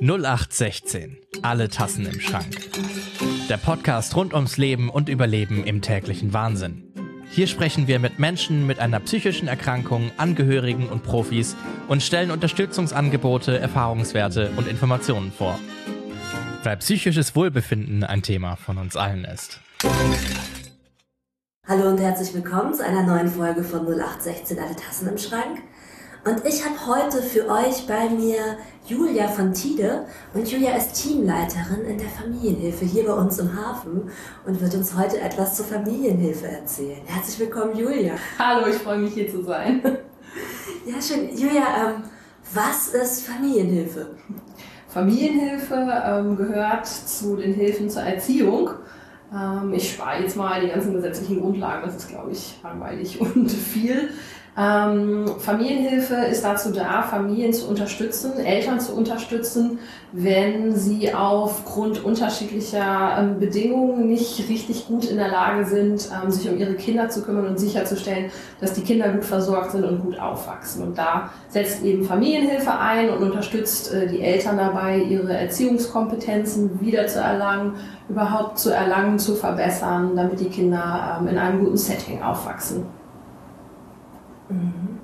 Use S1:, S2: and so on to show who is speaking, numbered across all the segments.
S1: 0816. Alle Tassen im Schrank. Der Podcast rund ums Leben und Überleben im täglichen Wahnsinn. Hier sprechen wir mit Menschen mit einer psychischen Erkrankung, Angehörigen und Profis und stellen Unterstützungsangebote, Erfahrungswerte und Informationen vor. Weil psychisches Wohlbefinden ein Thema von uns allen ist.
S2: Hallo und herzlich willkommen zu einer neuen Folge von 0816 Alle Tassen im Schrank. Und ich habe heute für euch bei mir Julia von Tide. Und Julia ist Teamleiterin in der Familienhilfe hier bei uns im Hafen und wird uns heute etwas zur Familienhilfe erzählen. Herzlich willkommen, Julia.
S3: Hallo, ich freue mich hier zu sein.
S2: Ja, schön. Julia, ähm, was ist Familienhilfe?
S3: Familienhilfe ähm, gehört zu den Hilfen zur Erziehung. Ähm, ich spare jetzt mal die ganzen gesetzlichen Grundlagen, das ist, glaube ich, langweilig und viel. Ähm, Familienhilfe ist dazu da, Familien zu unterstützen, Eltern zu unterstützen, wenn sie aufgrund unterschiedlicher ähm, Bedingungen nicht richtig gut in der Lage sind, ähm, sich um ihre Kinder zu kümmern und sicherzustellen, dass die Kinder gut versorgt sind und gut aufwachsen. Und da setzt eben Familienhilfe ein und unterstützt äh, die Eltern dabei, ihre Erziehungskompetenzen wiederzuerlangen, überhaupt zu erlangen, zu verbessern, damit die Kinder ähm, in einem guten Setting aufwachsen.
S2: Mhm.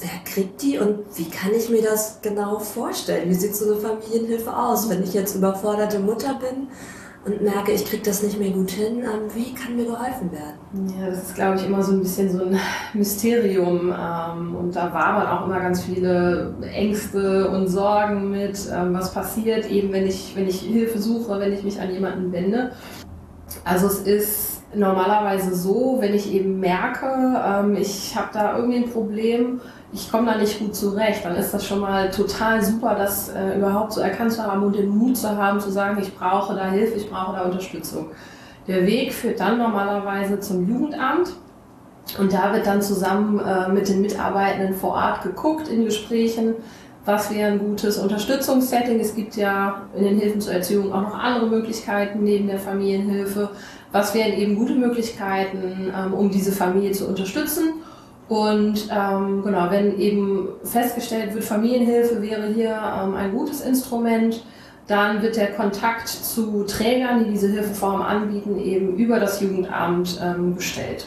S2: Wer kriegt die und wie kann ich mir das genau vorstellen? Wie sieht so eine Familienhilfe aus? Wenn ich jetzt überforderte Mutter bin und merke, ich kriege das nicht mehr gut hin, ähm, wie kann mir geholfen werden?
S3: Ja, das ist, glaube ich, immer so ein bisschen so ein Mysterium. Ähm, und da wabern auch immer ganz viele Ängste und Sorgen mit, ähm, was passiert, eben wenn ich, wenn ich Hilfe suche, wenn ich mich an jemanden wende. Also es ist normalerweise so, wenn ich eben merke, ähm, ich habe da irgendwie ein Problem, ich komme da nicht gut zurecht, dann ist das schon mal total super, das äh, überhaupt so erkannt zu haben und den Mut zu haben, zu sagen, ich brauche da Hilfe, ich brauche da Unterstützung. Der Weg führt dann normalerweise zum Jugendamt. Und da wird dann zusammen äh, mit den Mitarbeitenden vor Ort geguckt in Gesprächen, was wäre ein gutes Unterstützungssetting. Es gibt ja in den Hilfen zur Erziehung auch noch andere Möglichkeiten neben der Familienhilfe was wären eben gute Möglichkeiten, ähm, um diese Familie zu unterstützen. Und ähm, genau, wenn eben festgestellt wird, Familienhilfe wäre hier ähm, ein gutes Instrument, dann wird der Kontakt zu Trägern, die diese Hilfeform anbieten, eben über das Jugendamt ähm, gestellt.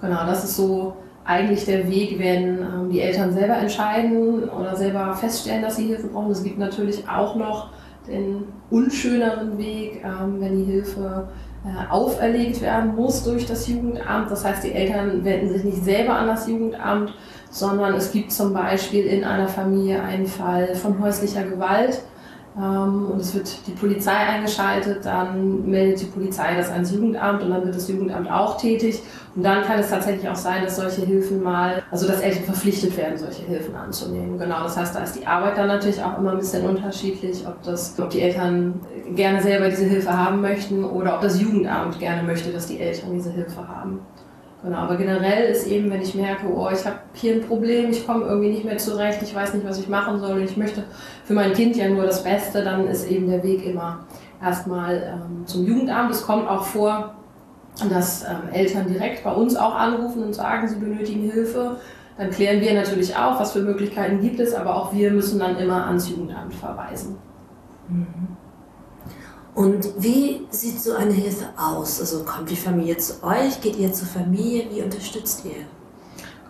S3: Genau, das ist so eigentlich der Weg, wenn ähm, die Eltern selber entscheiden oder selber feststellen, dass sie Hilfe brauchen. Es gibt natürlich auch noch den unschöneren Weg, ähm, wenn die Hilfe äh, auferlegt werden muss durch das Jugendamt. Das heißt, die Eltern wenden sich nicht selber an das Jugendamt, sondern es gibt zum Beispiel in einer Familie einen Fall von häuslicher Gewalt und es wird die Polizei eingeschaltet, dann meldet die Polizei das ans Jugendamt und dann wird das Jugendamt auch tätig. Und dann kann es tatsächlich auch sein, dass solche Hilfen mal, also dass Eltern verpflichtet werden, solche Hilfen anzunehmen. Genau, das heißt, da ist die Arbeit dann natürlich auch immer ein bisschen unterschiedlich, ob, das, ob die Eltern gerne selber diese Hilfe haben möchten oder ob das Jugendamt gerne möchte, dass die Eltern diese Hilfe haben. Genau, aber generell ist eben, wenn ich merke, oh, ich habe hier ein Problem, ich komme irgendwie nicht mehr zurecht, ich weiß nicht, was ich machen soll und ich möchte für mein Kind ja nur das Beste, dann ist eben der Weg immer erstmal ähm, zum Jugendamt. Es kommt auch vor, dass ähm, Eltern direkt bei uns auch anrufen und sagen, sie benötigen Hilfe. Dann klären wir natürlich auch, was für Möglichkeiten gibt es, aber auch wir müssen dann immer ans Jugendamt verweisen. Mhm.
S2: Und wie sieht so eine Hilfe aus? Also kommt die Familie zu euch? Geht ihr zur Familie? Wie unterstützt ihr?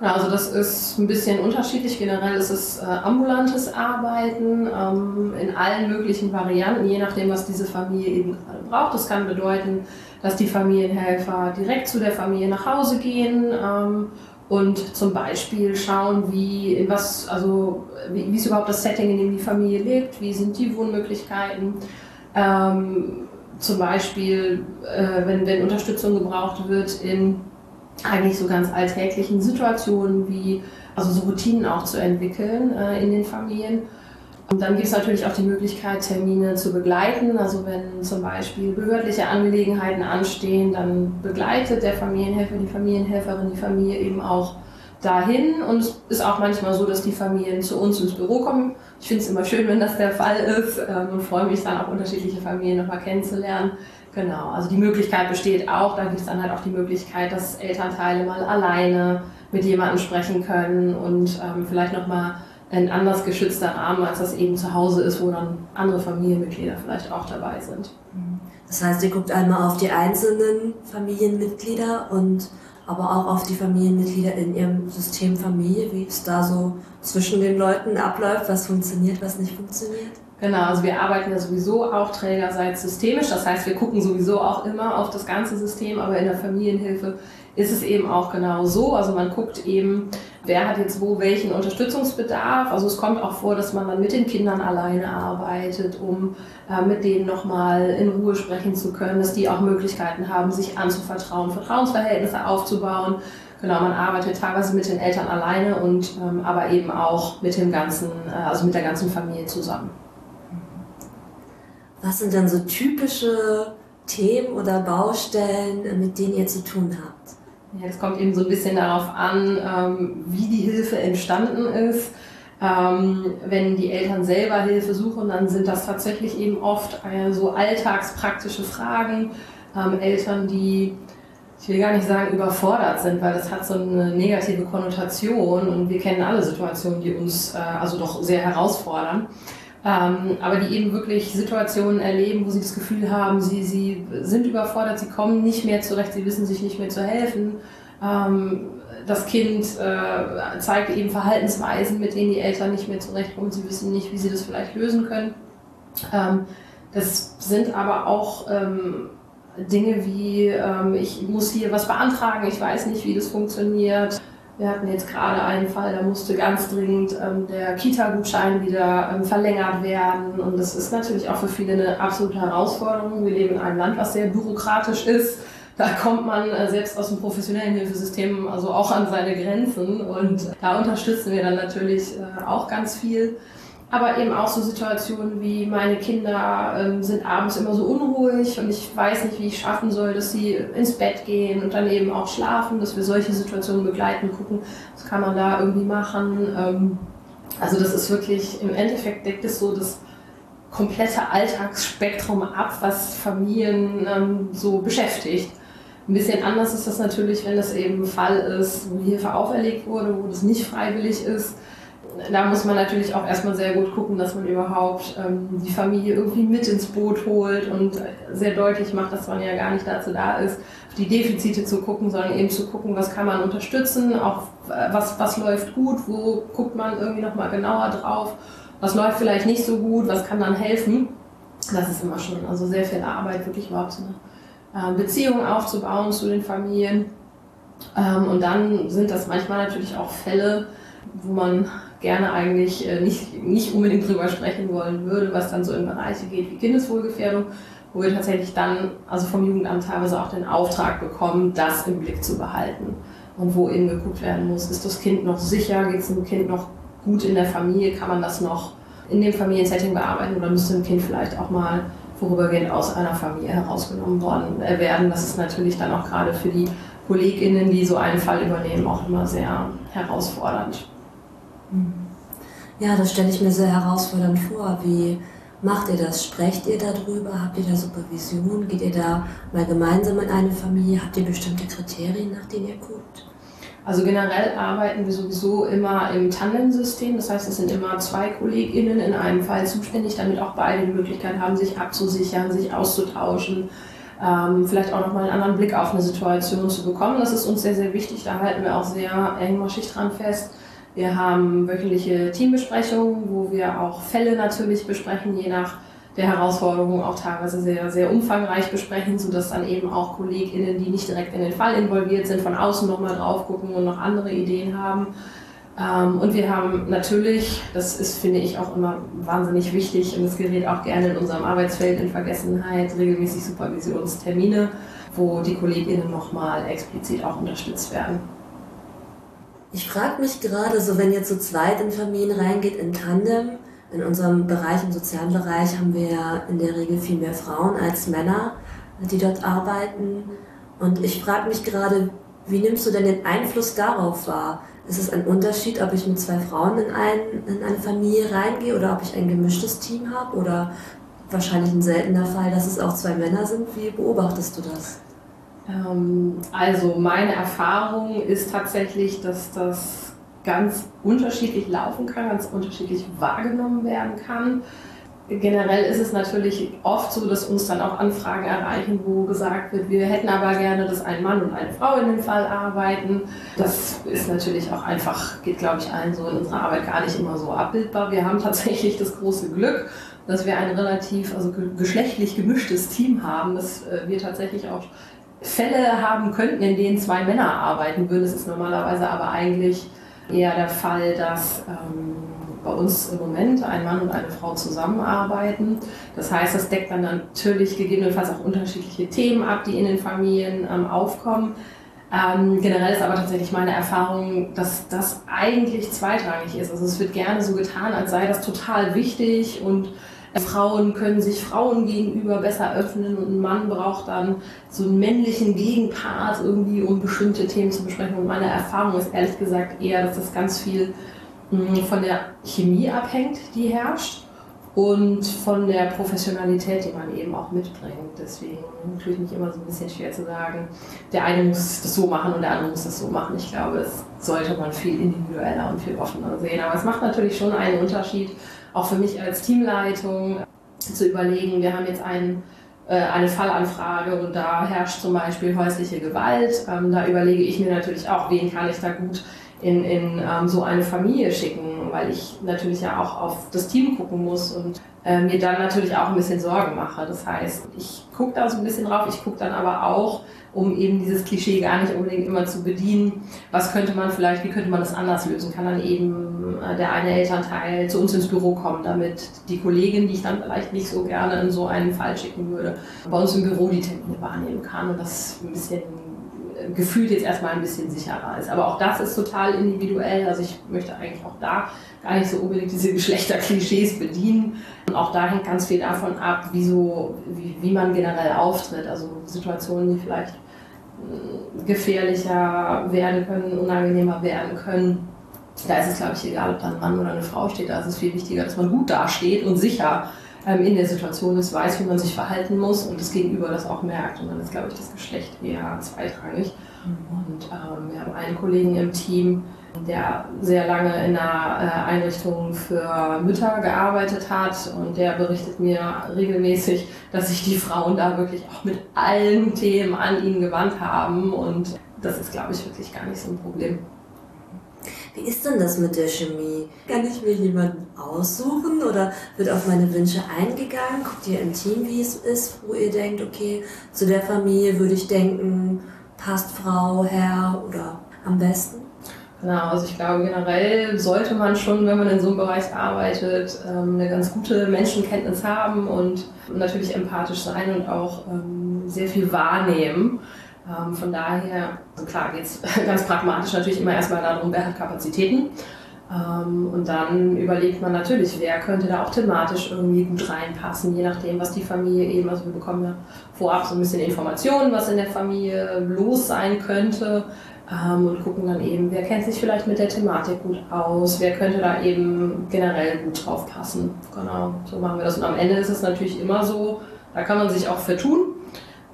S3: Ja, also das ist ein bisschen unterschiedlich. Generell ist es äh, ambulantes Arbeiten ähm, in allen möglichen Varianten, je nachdem, was diese Familie eben gerade braucht. Das kann bedeuten, dass die Familienhelfer direkt zu der Familie nach Hause gehen ähm, und zum Beispiel schauen, wie was, also wie, wie ist überhaupt das Setting, in dem die Familie lebt, wie sind die Wohnmöglichkeiten ähm, zum Beispiel, äh, wenn, wenn Unterstützung gebraucht wird in eigentlich so ganz alltäglichen Situationen wie also so Routinen auch zu entwickeln äh, in den Familien. Und dann gibt es natürlich auch die Möglichkeit, Termine zu begleiten. Also wenn zum Beispiel behördliche Angelegenheiten anstehen, dann begleitet der Familienhelfer, die Familienhelferin die Familie eben auch dahin. Und es ist auch manchmal so, dass die Familien zu uns ins Büro kommen. Ich finde es immer schön, wenn das der Fall ist ähm, und freue mich dann auch unterschiedliche Familien nochmal kennenzulernen. Genau, also die Möglichkeit besteht auch, da gibt es dann halt auch die Möglichkeit, dass Elternteile mal alleine mit jemandem sprechen können und ähm, vielleicht nochmal ein anders geschützter Rahmen, als das eben zu Hause ist, wo dann andere Familienmitglieder vielleicht auch dabei sind.
S2: Das heißt, ihr guckt einmal auf die einzelnen Familienmitglieder und aber auch auf die Familienmitglieder in ihrem System Familie, wie es da so zwischen den Leuten abläuft, was funktioniert, was nicht funktioniert.
S3: Genau, also wir arbeiten ja sowieso auch trägerseits systemisch, das heißt, wir gucken sowieso auch immer auf das ganze System, aber in der Familienhilfe ist es eben auch genau so. Also man guckt eben, wer hat jetzt wo welchen Unterstützungsbedarf. Also es kommt auch vor, dass man dann mit den Kindern alleine arbeitet, um äh, mit denen nochmal in Ruhe sprechen zu können, dass die auch Möglichkeiten haben, sich anzuvertrauen, Vertrauensverhältnisse aufzubauen. Genau, man arbeitet teilweise mit den Eltern alleine und ähm, aber eben auch mit dem ganzen, äh, also mit der ganzen Familie zusammen.
S2: Was sind denn so typische Themen oder Baustellen, mit denen ihr zu tun habt?
S3: Ja, es kommt eben so ein bisschen darauf an, ähm, wie die Hilfe entstanden ist. Ähm, wenn die Eltern selber Hilfe suchen, dann sind das tatsächlich eben oft äh, so alltagspraktische Fragen. Ähm, Eltern, die, ich will gar nicht sagen überfordert sind, weil das hat so eine negative Konnotation und wir kennen alle Situationen, die uns äh, also doch sehr herausfordern. Ähm, aber die eben wirklich Situationen erleben, wo sie das Gefühl haben, sie, sie sind überfordert, sie kommen nicht mehr zurecht, sie wissen sich nicht mehr zu helfen. Ähm, das Kind äh, zeigt eben Verhaltensweisen, mit denen die Eltern nicht mehr zurechtkommen, sie wissen nicht, wie sie das vielleicht lösen können. Ähm, das sind aber auch ähm, Dinge wie, ähm, ich muss hier was beantragen, ich weiß nicht, wie das funktioniert. Wir hatten jetzt gerade einen Fall, da musste ganz dringend ähm, der Kita-Gutschein wieder ähm, verlängert werden. Und das ist natürlich auch für viele eine absolute Herausforderung. Wir leben in einem Land, was sehr bürokratisch ist. Da kommt man äh, selbst aus dem professionellen Hilfesystem also auch an seine Grenzen. Und da unterstützen wir dann natürlich äh, auch ganz viel aber eben auch so Situationen wie meine Kinder ähm, sind abends immer so unruhig und ich weiß nicht, wie ich schaffen soll, dass sie ins Bett gehen und dann eben auch schlafen, dass wir solche Situationen begleiten, gucken, was kann man da irgendwie machen. Ähm, also das ist wirklich, im Endeffekt deckt es so das komplette Alltagsspektrum ab, was Familien ähm, so beschäftigt. Ein bisschen anders ist das natürlich, wenn das eben ein Fall ist, wo Hilfe auferlegt wurde, wo das nicht freiwillig ist da muss man natürlich auch erstmal sehr gut gucken, dass man überhaupt ähm, die Familie irgendwie mit ins Boot holt und sehr deutlich macht, dass man ja gar nicht dazu da ist, auf die Defizite zu gucken, sondern eben zu gucken, was kann man unterstützen, auch äh, was, was läuft gut, wo guckt man irgendwie nochmal genauer drauf, was läuft vielleicht nicht so gut, was kann dann helfen. Das ist immer schon also sehr viel Arbeit, wirklich überhaupt so eine äh, Beziehung aufzubauen zu den Familien. Ähm, und dann sind das manchmal natürlich auch Fälle, wo man gerne eigentlich äh, nicht, nicht unbedingt drüber sprechen wollen würde, was dann so in Bereiche geht wie Kindeswohlgefährdung, wo wir tatsächlich dann also vom Jugendamt teilweise auch den Auftrag bekommen, das im Blick zu behalten. Und wo eben geguckt werden muss, ist das Kind noch sicher, geht es dem Kind noch gut in der Familie, kann man das noch in dem Familiensetting bearbeiten oder müsste ein Kind vielleicht auch mal vorübergehend aus einer Familie herausgenommen worden äh, werden. Das ist natürlich dann auch gerade für die KollegInnen, die so einen Fall übernehmen, auch immer sehr herausfordernd.
S2: Ja, das stelle ich mir sehr herausfordernd vor. Wie macht ihr das? Sprecht ihr darüber? Habt ihr da Supervision? Geht ihr da mal gemeinsam in eine Familie? Habt ihr bestimmte Kriterien, nach denen ihr guckt?
S3: Also generell arbeiten wir sowieso immer im Tandem-System. Das heißt, es sind immer zwei KollegInnen in einem Fall zuständig, damit auch beide die Möglichkeit haben, sich abzusichern, sich auszutauschen, ähm, vielleicht auch nochmal einen anderen Blick auf eine Situation zu bekommen. Das ist uns sehr, sehr wichtig. Da halten wir auch sehr engmaschig dran fest. Wir haben wöchentliche Teambesprechungen, wo wir auch Fälle natürlich besprechen, je nach der Herausforderung auch teilweise sehr, sehr umfangreich besprechen, sodass dann eben auch KollegInnen, die nicht direkt in den Fall involviert sind, von außen nochmal drauf gucken und noch andere Ideen haben. Ähm, und wir haben natürlich, das ist, finde ich, auch immer wahnsinnig wichtig und das gerät auch gerne in unserem Arbeitsfeld in Vergessenheit, regelmäßig Supervisionstermine, wo die KollegInnen nochmal explizit auch unterstützt werden.
S2: Ich frage mich gerade, so wenn ihr zu zweit in Familien reingeht, in Tandem, in unserem Bereich, im sozialen Bereich, haben wir ja in der Regel viel mehr Frauen als Männer, die dort arbeiten. Und ich frage mich gerade, wie nimmst du denn den Einfluss darauf wahr? Ist es ein Unterschied, ob ich mit zwei Frauen in, ein, in eine Familie reingehe oder ob ich ein gemischtes Team habe? Oder wahrscheinlich ein seltener Fall, dass es auch zwei Männer sind? Wie beobachtest du das?
S3: Ähm, also meine Erfahrung ist tatsächlich, dass das ganz unterschiedlich laufen kann, ganz unterschiedlich wahrgenommen werden kann. Generell ist es natürlich oft so, dass uns dann auch Anfragen erreichen, wo gesagt wird, wir hätten aber gerne, dass ein Mann und eine Frau in dem Fall arbeiten. Das ist natürlich auch einfach, geht glaube ich allen so in unserer Arbeit gar nicht immer so abbildbar. Wir haben tatsächlich das große Glück, dass wir ein relativ, also geschlechtlich gemischtes Team haben, dass äh, wir tatsächlich auch Fälle haben könnten, in denen zwei Männer arbeiten würden. Es ist normalerweise aber eigentlich eher der Fall, dass ähm, bei uns im Moment ein Mann und eine Frau zusammenarbeiten. Das heißt, das deckt dann natürlich gegebenenfalls auch unterschiedliche Themen ab, die in den Familien ähm, aufkommen. Ähm, generell ist aber tatsächlich meine Erfahrung, dass das eigentlich zweitrangig ist. Also es wird gerne so getan, als sei das total wichtig und Frauen können sich Frauen gegenüber besser öffnen und ein Mann braucht dann so einen männlichen Gegenpart irgendwie, um bestimmte Themen zu besprechen. Und meine Erfahrung ist ehrlich gesagt eher, dass das ganz viel hm, von der Chemie abhängt, die herrscht und von der Professionalität, die man eben auch mitbringt. Deswegen natürlich nicht immer so ein bisschen schwer zu sagen, der eine muss das so machen und der andere muss das so machen. Ich glaube, das sollte man viel individueller und viel offener sehen. Aber es macht natürlich schon einen Unterschied, auch für mich als Teamleitung zu überlegen, wir haben jetzt einen, äh, eine Fallanfrage und da herrscht zum Beispiel häusliche Gewalt. Ähm, da überlege ich mir natürlich auch, wen kann ich da gut in, in ähm, so eine Familie schicken, weil ich natürlich ja auch auf das Team gucken muss und äh, mir dann natürlich auch ein bisschen Sorgen mache. Das heißt, ich gucke da so ein bisschen drauf, ich gucke dann aber auch, um eben dieses Klischee gar nicht unbedingt immer zu bedienen. Was könnte man vielleicht, wie könnte man das anders lösen? Kann dann eben äh, der eine Elternteil zu uns ins Büro kommen, damit die Kollegin, die ich dann vielleicht nicht so gerne in so einen Fall schicken würde, bei uns im Büro die Termine wahrnehmen kann und das ein bisschen gefühlt jetzt erstmal ein bisschen sicherer ist. Aber auch das ist total individuell. Also ich möchte eigentlich auch da gar nicht so unbedingt diese Geschlechterklischees bedienen. Und auch da hängt ganz viel davon ab, wie, so, wie, wie man generell auftritt. Also Situationen, die vielleicht gefährlicher werden können, unangenehmer werden können. Da ist es, glaube ich, egal, ob da ein Mann oder eine Frau steht. Da ist es viel wichtiger, dass man gut dasteht und sicher in der Situation ist, weiß, wie man sich verhalten muss und das Gegenüber das auch merkt. Und dann ist, glaube ich, das Geschlecht eher zweitrangig. Mhm. Und ähm, wir haben einen Kollegen im Team, der sehr lange in einer äh, Einrichtung für Mütter gearbeitet hat und der berichtet mir regelmäßig, dass sich die Frauen da wirklich auch mit allen Themen an ihn gewandt haben und das ist, glaube ich, wirklich gar nicht so ein Problem.
S2: Wie ist denn das mit der Chemie? Kann ich mir jemanden aussuchen oder wird auf meine Wünsche eingegangen? Guckt ihr im Team, wie es ist, wo ihr denkt, okay, zu der Familie würde ich denken, passt Frau, Herr oder am besten?
S3: Genau, also ich glaube generell sollte man schon, wenn man in so einem Bereich arbeitet, ähm, eine ganz gute Menschenkenntnis haben und natürlich empathisch sein und auch ähm, sehr viel wahrnehmen. Ähm, von daher, also klar geht es ganz pragmatisch natürlich immer erstmal darum, wer hat Kapazitäten. Und dann überlegt man natürlich, wer könnte da auch thematisch irgendwie gut reinpassen, je nachdem, was die Familie eben, also wir bekommen ja vorab so ein bisschen Informationen, was in der Familie los sein könnte ähm, und gucken dann eben, wer kennt sich vielleicht mit der Thematik gut aus, wer könnte da eben generell gut drauf passen. Genau, so machen wir das. Und am Ende ist es natürlich immer so, da kann man sich auch vertun.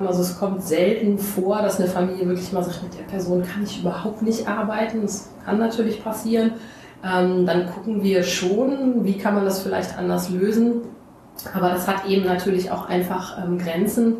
S3: Also es kommt selten vor, dass eine Familie wirklich mal sagt, mit der Person kann ich überhaupt nicht arbeiten. Das kann natürlich passieren. Ähm, dann gucken wir schon, wie kann man das vielleicht anders lösen. Aber das hat eben natürlich auch einfach ähm, Grenzen.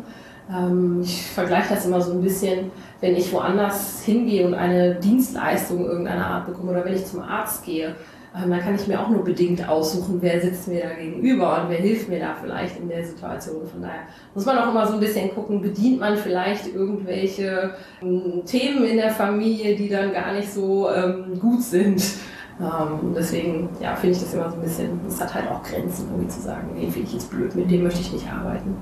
S3: Ähm, ich vergleiche das immer so ein bisschen, wenn ich woanders hingehe und eine Dienstleistung irgendeiner Art bekomme oder wenn ich zum Arzt gehe, dann kann ich mir auch nur bedingt aussuchen, wer sitzt mir da gegenüber und wer hilft mir da vielleicht in der Situation. Von daher muss man auch immer so ein bisschen gucken, bedient man vielleicht irgendwelche ähm, Themen in der Familie, die dann gar nicht so ähm, gut sind. Ähm, deswegen ja, finde ich das immer so ein bisschen, es hat halt auch Grenzen, irgendwie zu sagen, nee, finde ich jetzt blöd, mit dem möchte ich nicht arbeiten.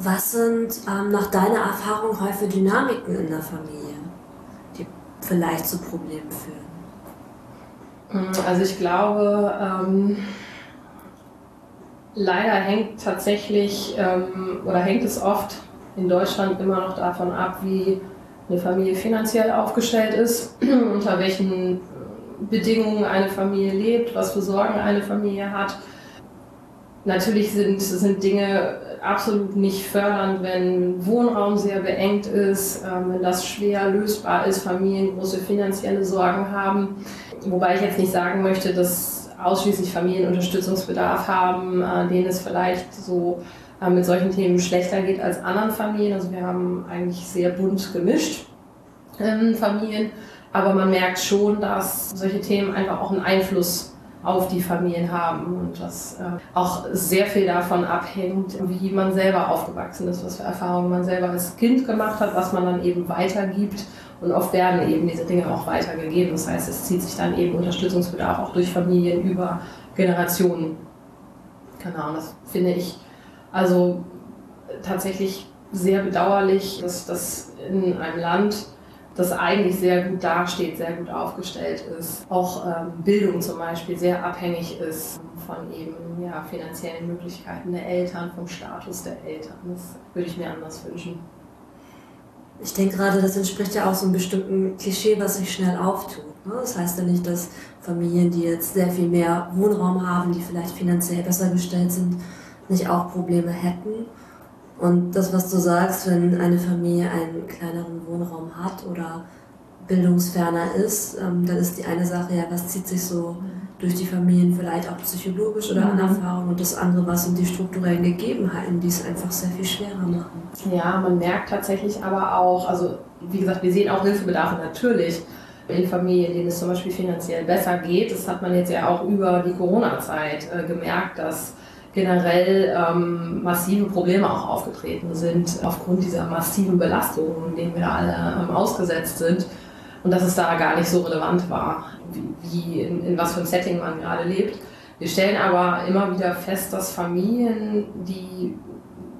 S2: Was sind ähm, nach deiner Erfahrung häufig Dynamiken in der Familie, die vielleicht zu Problemen führen?
S3: Mm, also ich glaube, ähm, leider hängt tatsächlich ähm, oder hängt es oft in Deutschland immer noch davon ab, wie eine Familie finanziell aufgestellt ist, unter welchen Bedingungen eine Familie lebt, was für Sorgen eine Familie hat natürlich sind, sind Dinge absolut nicht fördernd, wenn Wohnraum sehr beengt ist, ähm, wenn das schwer lösbar ist, Familien große finanzielle Sorgen haben. Wobei ich jetzt nicht sagen möchte, dass ausschließlich Familien Unterstützungsbedarf haben, äh, denen es vielleicht so äh, mit solchen Themen schlechter geht als anderen Familien. Also wir haben eigentlich sehr bunt gemischt ähm, Familien, aber man merkt schon, dass solche Themen einfach auch einen Einfluss auf die Familien haben und dass äh, auch sehr viel davon abhängt, wie man selber aufgewachsen ist, was für Erfahrungen man selber als Kind gemacht hat, was man dann eben weitergibt und oft werden eben diese Dinge auch weitergegeben. Das heißt, es zieht sich dann eben Unterstützungsbedarf auch durch Familien über Generationen. Genau, und das finde ich also tatsächlich sehr bedauerlich, dass das in einem Land das eigentlich sehr gut dasteht, sehr gut aufgestellt ist. Auch ähm, Bildung zum Beispiel sehr abhängig ist von eben ja, finanziellen Möglichkeiten der Eltern, vom Status der Eltern. Das würde ich mir anders wünschen.
S2: Ich denke gerade, das entspricht ja auch so einem bestimmten Klischee, was sich schnell auftut. Ne? Das heißt ja nicht, dass Familien, die jetzt sehr viel mehr Wohnraum haben, die vielleicht finanziell besser gestellt sind, nicht auch Probleme hätten. Und das, was du sagst, wenn eine Familie einen kleineren Wohnraum hat oder bildungsferner ist, ähm, dann ist die eine Sache ja, was zieht sich so durch die Familien vielleicht auch psychologisch oder mhm. an Erfahrung und das andere, was sind die strukturellen Gegebenheiten, die es einfach sehr viel schwerer machen.
S3: Ja, man merkt tatsächlich aber auch, also wie gesagt, wir sehen auch Hilfebedarfe natürlich in Familien, denen es zum Beispiel finanziell besser geht. Das hat man jetzt ja auch über die Corona-Zeit äh, gemerkt, dass generell ähm, massive Probleme auch aufgetreten sind aufgrund dieser massiven Belastungen, denen wir alle ähm, ausgesetzt sind und dass es da gar nicht so relevant war, wie, in, in, was für ein Setting man gerade lebt. Wir stellen aber immer wieder fest, dass Familien, die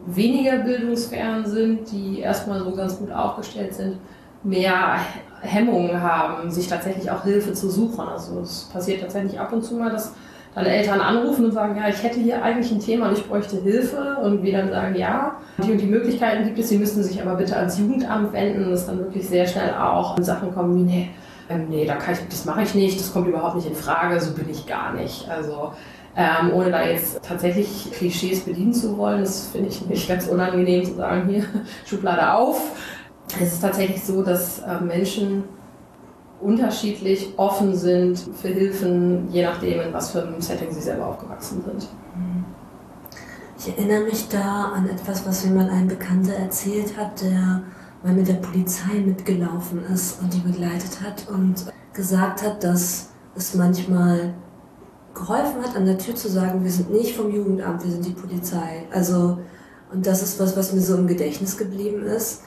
S3: weniger bildungsfern sind, die erstmal so ganz gut aufgestellt sind, mehr Hemmungen haben, sich tatsächlich auch Hilfe zu suchen. Also es passiert tatsächlich ab und zu mal, dass dann Eltern anrufen und sagen, ja, ich hätte hier eigentlich ein Thema und ich bräuchte Hilfe und wir dann sagen, ja, die und die Möglichkeiten gibt es, sie müssten sich aber bitte ans Jugendamt wenden und es dann wirklich sehr schnell auch Sachen kommen wie, nee, ähm, nee, da kann ich, das mache ich nicht, das kommt überhaupt nicht in Frage, so bin ich gar nicht. Also ähm, ohne da jetzt tatsächlich Klischees bedienen zu wollen, das finde ich nicht ganz unangenehm zu sagen, hier, Schublade auf. Es ist tatsächlich so, dass äh, Menschen unterschiedlich offen sind für Hilfen, je nachdem, in was für einem Setting sie selber aufgewachsen sind.
S2: Ich erinnere mich da an etwas, was mir mal ein Bekannter erzählt hat, der mal mit der Polizei mitgelaufen ist und die begleitet hat und gesagt hat, dass es manchmal geholfen hat, an der Tür zu sagen, wir sind nicht vom Jugendamt, wir sind die Polizei. Also, und das ist was, was mir so im Gedächtnis geblieben ist.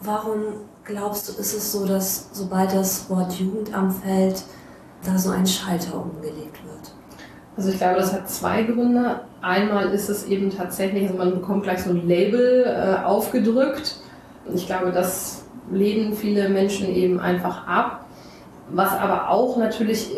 S2: Warum glaubst du, ist es so, dass sobald das Wort Jugendamt fällt, da so ein Schalter umgelegt wird?
S3: Also ich glaube, das hat zwei Gründe. Einmal ist es eben tatsächlich, also man bekommt gleich so ein Label äh, aufgedrückt. Ich glaube, das lehnen viele Menschen eben einfach ab. Was aber auch natürlich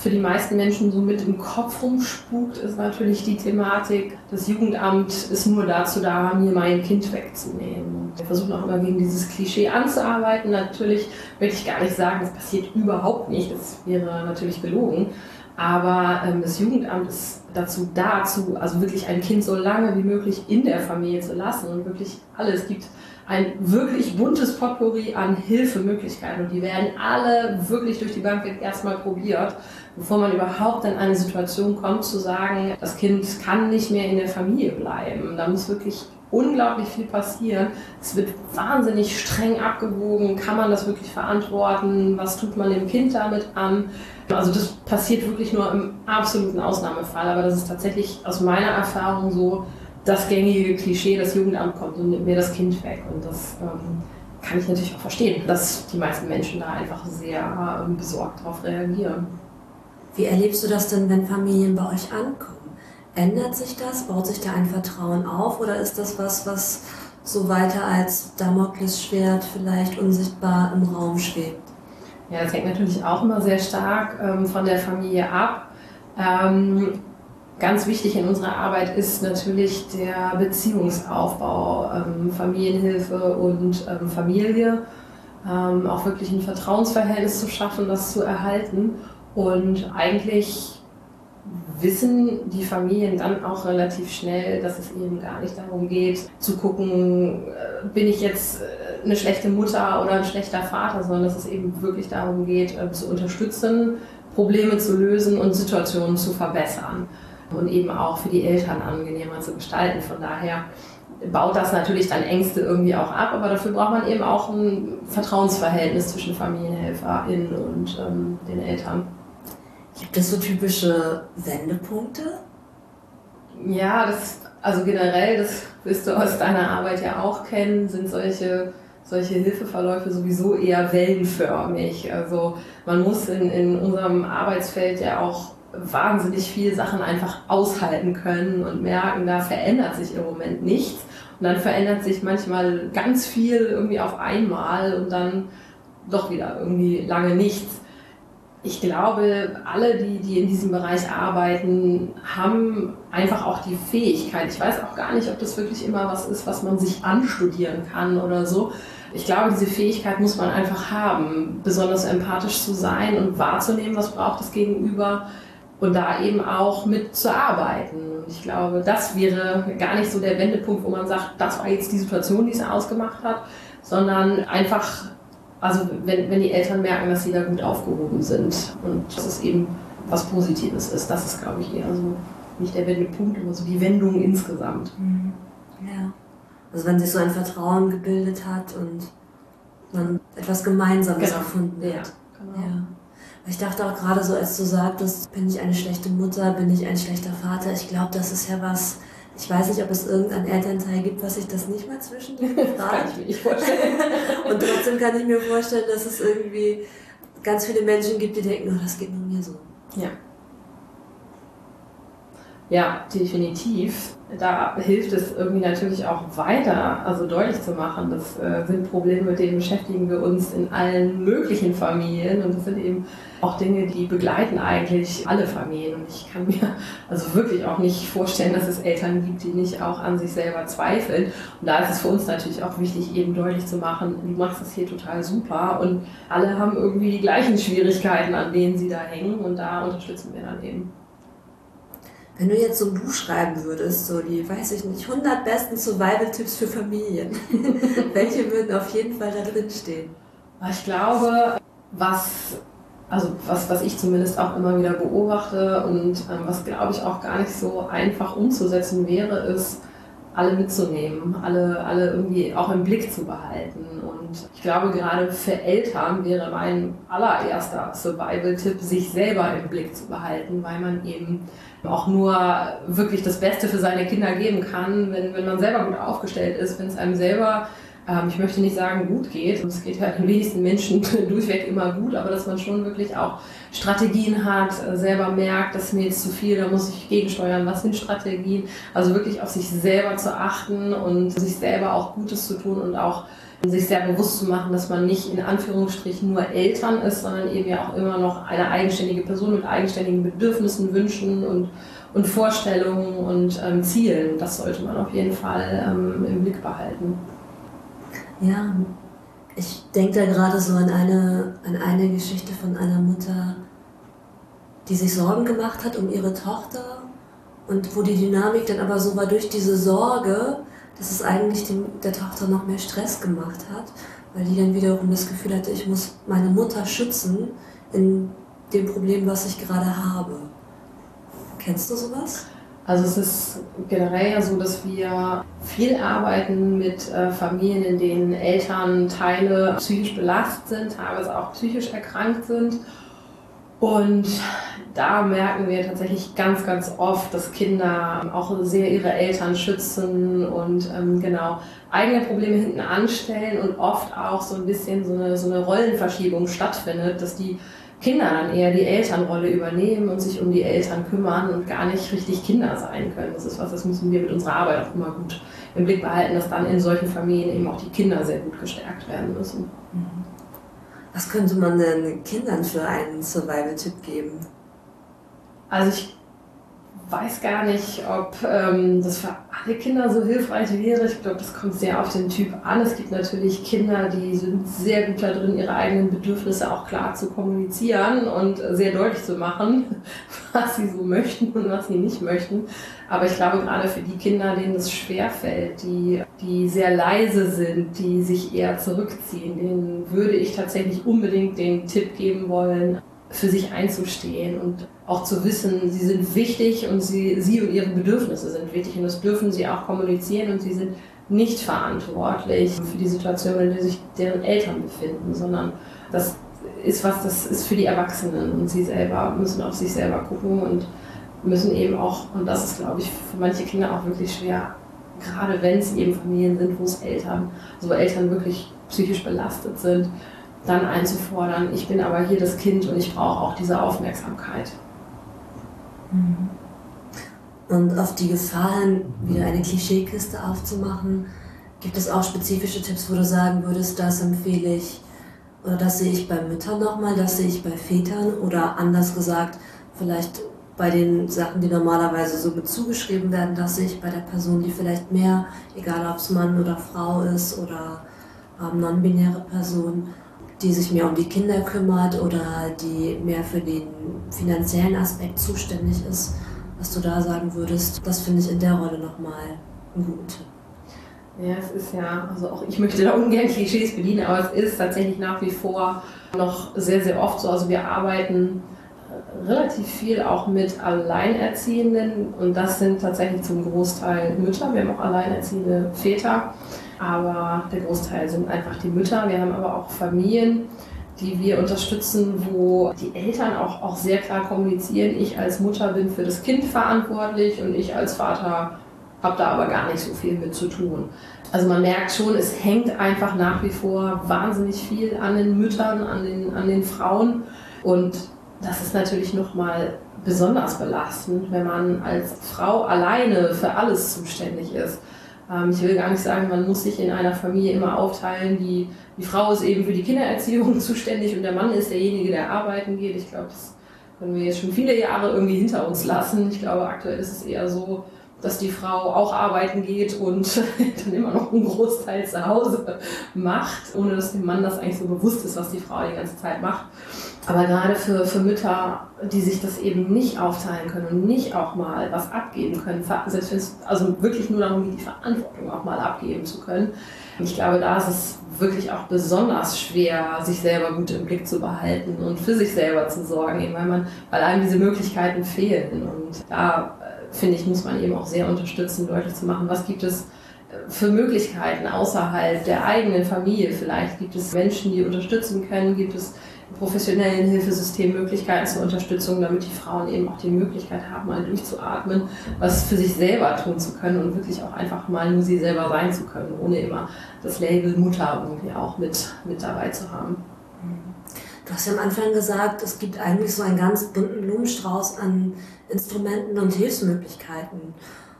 S3: für die meisten Menschen so mit im Kopf rumspukt, ist natürlich die Thematik, das Jugendamt ist nur dazu da, mir mein Kind wegzunehmen. Wir versuchen auch immer gegen dieses Klischee anzuarbeiten. Natürlich möchte ich gar nicht sagen, das passiert überhaupt nicht, das wäre natürlich gelogen. Aber ähm, das Jugendamt ist dazu da, also wirklich ein Kind so lange wie möglich in der Familie zu lassen und wirklich alles. Es gibt ein wirklich buntes Potpourri an Hilfemöglichkeiten und die werden alle wirklich durch die Bank erstmal probiert, bevor man überhaupt in eine Situation kommt zu sagen, das Kind kann nicht mehr in der Familie bleiben. Da muss wirklich unglaublich viel passieren. Es wird wahnsinnig streng abgewogen. Kann man das wirklich verantworten? Was tut man dem Kind damit an? Also das passiert wirklich nur im absoluten Ausnahmefall. Aber das ist tatsächlich aus meiner Erfahrung so, das gängige Klischee, das Jugendamt kommt und nimmt mir das Kind weg. Und das ähm, kann ich natürlich auch verstehen, dass die meisten Menschen da einfach sehr ähm, besorgt darauf reagieren.
S2: Wie erlebst du das denn, wenn Familien bei euch ankommen? Ändert sich das? Baut sich da ein Vertrauen auf? Oder ist das was, was so weiter als Damoklesschwert vielleicht unsichtbar im Raum schwebt?
S3: Ja, das hängt natürlich auch immer sehr stark ähm, von der Familie ab. Ähm, Ganz wichtig in unserer Arbeit ist natürlich der Beziehungsaufbau, ähm, Familienhilfe und ähm, Familie. Ähm, auch wirklich ein Vertrauensverhältnis zu schaffen, das zu erhalten. Und eigentlich wissen die Familien dann auch relativ schnell, dass es eben gar nicht darum geht, zu gucken, äh, bin ich jetzt äh, eine schlechte Mutter oder ein schlechter Vater, sondern dass es eben wirklich darum geht, äh, zu unterstützen, Probleme zu lösen und Situationen zu verbessern und eben auch für die Eltern angenehmer zu gestalten. Von daher baut das natürlich dann Ängste irgendwie auch ab, aber dafür braucht man eben auch ein Vertrauensverhältnis zwischen FamilienhelferInnen und ähm, den Eltern.
S2: Gibt es so typische Wendepunkte?
S3: Ja, das, also generell, das wirst du aus deiner Arbeit ja auch kennen, sind solche, solche Hilfeverläufe sowieso eher wellenförmig. Also man muss in, in unserem Arbeitsfeld ja auch wahnsinnig viele Sachen einfach aushalten können und merken, da verändert sich im Moment nichts. Und dann verändert sich manchmal ganz viel irgendwie auf einmal und dann doch wieder irgendwie lange nichts ich glaube, alle, die, die in diesem Bereich arbeiten, haben einfach auch die Fähigkeit. Ich weiß auch gar nicht, ob das wirklich immer was ist, was man sich anstudieren kann oder so. Ich glaube, diese Fähigkeit muss man einfach haben, besonders empathisch zu sein und wahrzunehmen, was braucht das Gegenüber und da eben auch mit zu arbeiten. Und ich glaube, das wäre gar nicht so der Wendepunkt, wo man sagt, das war jetzt die Situation, die es ausgemacht hat, sondern einfach also wenn, wenn die Eltern merken, dass sie da gut aufgehoben sind und dass es eben was Positives ist, das ist, glaube ich, eher so nicht der Wendepunkt, aber so die Wendung insgesamt.
S2: Mhm. Ja. Also wenn sich so ein Vertrauen gebildet hat und man etwas Gemeinsames genau. erfunden hat. Ja, genau. Ja. Ich dachte auch gerade so, als du sagtest, bin ich eine schlechte Mutter, bin ich ein schlechter Vater, ich glaube, das ist ja was, ich weiß nicht, ob es irgendein Elternteil gibt, was sich das nicht mal zwischendurch fragt. kann
S3: ich mir nicht vorstellen.
S2: Und trotzdem kann ich mir vorstellen, dass es irgendwie ganz viele Menschen gibt, die denken, oh, das geht nur mir so.
S3: Ja. Ja, definitiv. Da hilft es irgendwie natürlich auch weiter, also deutlich zu machen, das äh, sind Probleme, mit denen beschäftigen wir uns in allen möglichen Familien und das sind eben auch Dinge, die begleiten eigentlich alle Familien. Und ich kann mir also wirklich auch nicht vorstellen, dass es Eltern gibt, die nicht auch an sich selber zweifeln. Und da ist es für uns natürlich auch wichtig, eben deutlich zu machen, du machst das hier total super und alle haben irgendwie die gleichen Schwierigkeiten, an denen sie da hängen. Und da unterstützen wir dann eben.
S2: Wenn du jetzt so ein Buch schreiben würdest, so die, weiß ich nicht, 100 besten Survival-Tipps für Familien, welche würden auf jeden Fall da drin stehen?
S3: Ich glaube, was, also was, was ich zumindest auch immer wieder beobachte und ähm, was glaube ich auch gar nicht so einfach umzusetzen wäre, ist, alle mitzunehmen, alle, alle irgendwie auch im Blick zu behalten. Und ich glaube, gerade für Eltern wäre mein allererster Survival-Tipp, sich selber im Blick zu behalten, weil man eben auch nur wirklich das Beste für seine Kinder geben kann, wenn, wenn man selber gut aufgestellt ist, wenn es einem selber ähm, ich möchte nicht sagen, gut geht. Es geht ja den wenigsten Menschen durchweg immer gut, aber dass man schon wirklich auch Strategien hat, äh, selber merkt, dass mir jetzt zu viel, da muss ich gegensteuern, was sind Strategien. Also wirklich auf sich selber zu achten und sich selber auch Gutes zu tun und auch sich sehr bewusst zu machen, dass man nicht in Anführungsstrichen nur Eltern ist, sondern eben ja auch immer noch eine eigenständige Person mit eigenständigen Bedürfnissen, Wünschen und, und Vorstellungen und ähm, Zielen. Das sollte man auf jeden Fall ähm, im Blick behalten.
S2: Ja, ich denke da gerade so an eine, an eine Geschichte von einer Mutter, die sich Sorgen gemacht hat um ihre Tochter und wo die Dynamik dann aber so war durch diese Sorge, dass es eigentlich dem, der Tochter noch mehr Stress gemacht hat, weil die dann wiederum das Gefühl hatte, ich muss meine Mutter schützen in dem Problem, was ich gerade habe. Kennst du sowas?
S3: Also es ist generell ja so, dass wir viel arbeiten mit äh, Familien, in denen Elternteile psychisch belastet sind, teilweise auch psychisch erkrankt sind. Und da merken wir tatsächlich ganz, ganz oft, dass Kinder auch sehr ihre Eltern schützen und ähm, genau eigene Probleme hinten anstellen und oft auch so ein bisschen so eine, so eine Rollenverschiebung stattfindet, dass die Kinder dann eher die Elternrolle übernehmen und sich um die Eltern kümmern und gar nicht richtig Kinder sein können. Das ist was, das müssen wir mit unserer Arbeit auch immer gut im Blick behalten, dass dann in solchen Familien eben auch die Kinder sehr gut gestärkt werden müssen.
S2: Was könnte man denn Kindern für einen Survival-Tipp geben?
S3: Also ich weiß gar nicht, ob ähm, das für alle Kinder so hilfreich wäre. Ich glaube, das kommt sehr auf den Typ an. Es gibt natürlich Kinder, die sind sehr gut darin, ihre eigenen Bedürfnisse auch klar zu kommunizieren und sehr deutlich zu machen, was sie so möchten und was sie nicht möchten. Aber ich glaube, gerade für die Kinder, denen es schwerfällt, die, die sehr leise sind, die sich eher zurückziehen, denen würde ich tatsächlich unbedingt den Tipp geben wollen, für sich einzustehen und auch zu wissen, sie sind wichtig und sie, sie und ihre Bedürfnisse sind wichtig. Und das dürfen sie auch kommunizieren und sie sind nicht verantwortlich für die Situation, in der sich deren Eltern befinden, sondern das ist was, das ist für die Erwachsenen. Und sie selber müssen auf sich selber gucken und müssen eben auch, und das ist glaube ich für manche Kinder auch wirklich schwer, gerade wenn es eben Familien sind, wo es Eltern, also Eltern wirklich psychisch belastet sind, dann einzufordern, ich bin aber hier das Kind und ich brauche auch diese Aufmerksamkeit.
S2: Mhm. Und auf die Gefahren, wieder eine Klischeekiste aufzumachen, gibt es auch spezifische Tipps, wo du sagen würdest, das empfehle ich oder das sehe ich bei Müttern nochmal, das sehe ich bei Vätern oder anders gesagt, vielleicht bei den Sachen, die normalerweise so mit zugeschrieben werden, das sehe ich bei der Person, die vielleicht mehr, egal ob es Mann oder Frau ist oder ähm, non-binäre Person, die sich mehr um die Kinder kümmert oder die mehr für den finanziellen Aspekt zuständig ist, was du da sagen würdest, das finde ich in der Rolle nochmal Tipp.
S3: Ja, es ist ja, also auch ich möchte da ungern Klischees bedienen, aber es ist tatsächlich nach wie vor noch sehr, sehr oft so. Also wir arbeiten relativ viel auch mit Alleinerziehenden und das sind tatsächlich zum Großteil Mütter. Wir haben auch alleinerziehende Väter aber der Großteil sind einfach die Mütter. Wir haben aber auch Familien, die wir unterstützen, wo die Eltern auch, auch sehr klar kommunizieren, ich als Mutter bin für das Kind verantwortlich und ich als Vater habe da aber gar nicht so viel mit zu tun. Also man merkt schon, es hängt einfach nach wie vor wahnsinnig viel an den Müttern, an den, an den Frauen und das ist natürlich nochmal besonders belastend, wenn man als Frau alleine für alles zuständig ist. Ähm, ich will gar nicht sagen, man muss sich in einer Familie immer aufteilen. Die, die Frau ist eben für die Kindererziehung zuständig und der Mann ist derjenige, der arbeiten geht. Ich glaube, das können wir jetzt schon viele Jahre irgendwie hinter uns lassen. Ich glaube, aktuell ist es eher so, dass die Frau auch arbeiten geht und dann immer noch einen Großteil zu Hause macht, ohne dass dem Mann das eigentlich so bewusst ist, was die Frau die ganze Zeit macht. Aber gerade für, für Mütter, die sich das eben nicht aufteilen können und nicht auch mal was abgeben können, selbst wenn es also wirklich nur darum geht, die Verantwortung auch mal abgeben zu können. Ich glaube, da ist es wirklich auch besonders schwer, sich selber gut im Blick zu behalten und für sich selber zu sorgen, weil man, weil einem diese Möglichkeiten fehlen. Und da äh, finde ich, muss man eben auch sehr unterstützen, deutlich zu machen, was gibt es äh, für Möglichkeiten außerhalb der eigenen Familie. Vielleicht gibt es Menschen, die unterstützen können, gibt es professionellen Hilfesystem Möglichkeiten zur Unterstützung, damit die Frauen eben auch die Möglichkeit haben, mal durchzuatmen, was für sich selber tun zu können und wirklich auch einfach mal nur sie selber sein zu können, ohne immer das Label Mutter irgendwie auch mit, mit dabei zu haben.
S2: Du hast ja am Anfang gesagt, es gibt eigentlich so einen ganz bunten Blumenstrauß an Instrumenten und Hilfsmöglichkeiten.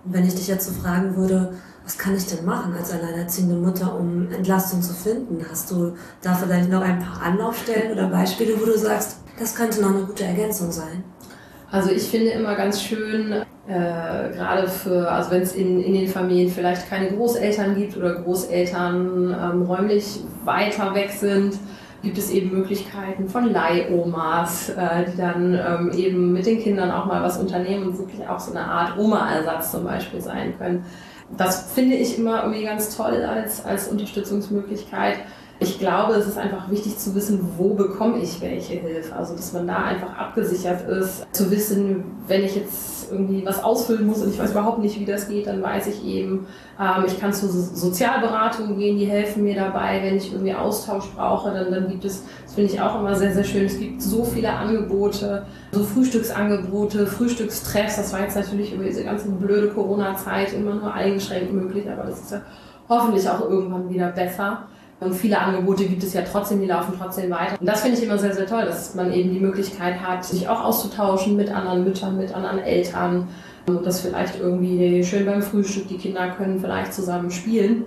S2: Und wenn ich dich jetzt so fragen würde, was kann ich denn machen als alleinerziehende Mutter, um Entlastung zu finden? Hast du da vielleicht noch ein paar Anlaufstellen oder Beispiele, wo du sagst, das könnte noch eine gute Ergänzung sein?
S3: Also ich finde immer ganz schön, äh, gerade für, also wenn es in, in den Familien vielleicht keine Großeltern gibt oder Großeltern ähm, räumlich weiter weg sind, gibt es eben Möglichkeiten von Leihomas, äh, die dann ähm, eben mit den Kindern auch mal was unternehmen und wirklich auch so eine Art Oma-Ersatz zum Beispiel sein können. Das finde ich immer irgendwie ganz toll als, als Unterstützungsmöglichkeit. Ich glaube, es ist einfach wichtig zu wissen, wo bekomme ich welche Hilfe. Also, dass man da einfach abgesichert ist, zu wissen, wenn ich jetzt irgendwie was ausfüllen muss und ich weiß überhaupt nicht, wie das geht, dann weiß ich eben, ähm, ich kann zur Sozialberatung gehen, die helfen mir dabei. Wenn ich irgendwie Austausch brauche, dann, dann gibt es, das finde ich auch immer sehr, sehr schön, es gibt so viele Angebote, so Frühstücksangebote, Frühstückstreffs. Das war jetzt natürlich über diese ganze blöde Corona-Zeit immer nur eingeschränkt möglich, aber das ist ja hoffentlich auch irgendwann wieder besser. Und viele Angebote gibt es ja trotzdem, die laufen trotzdem weiter. Und das finde ich immer sehr, sehr toll, dass man eben die Möglichkeit hat, sich auch auszutauschen mit anderen Müttern, mit anderen Eltern. Und das vielleicht irgendwie schön beim Frühstück, die Kinder können vielleicht zusammen spielen.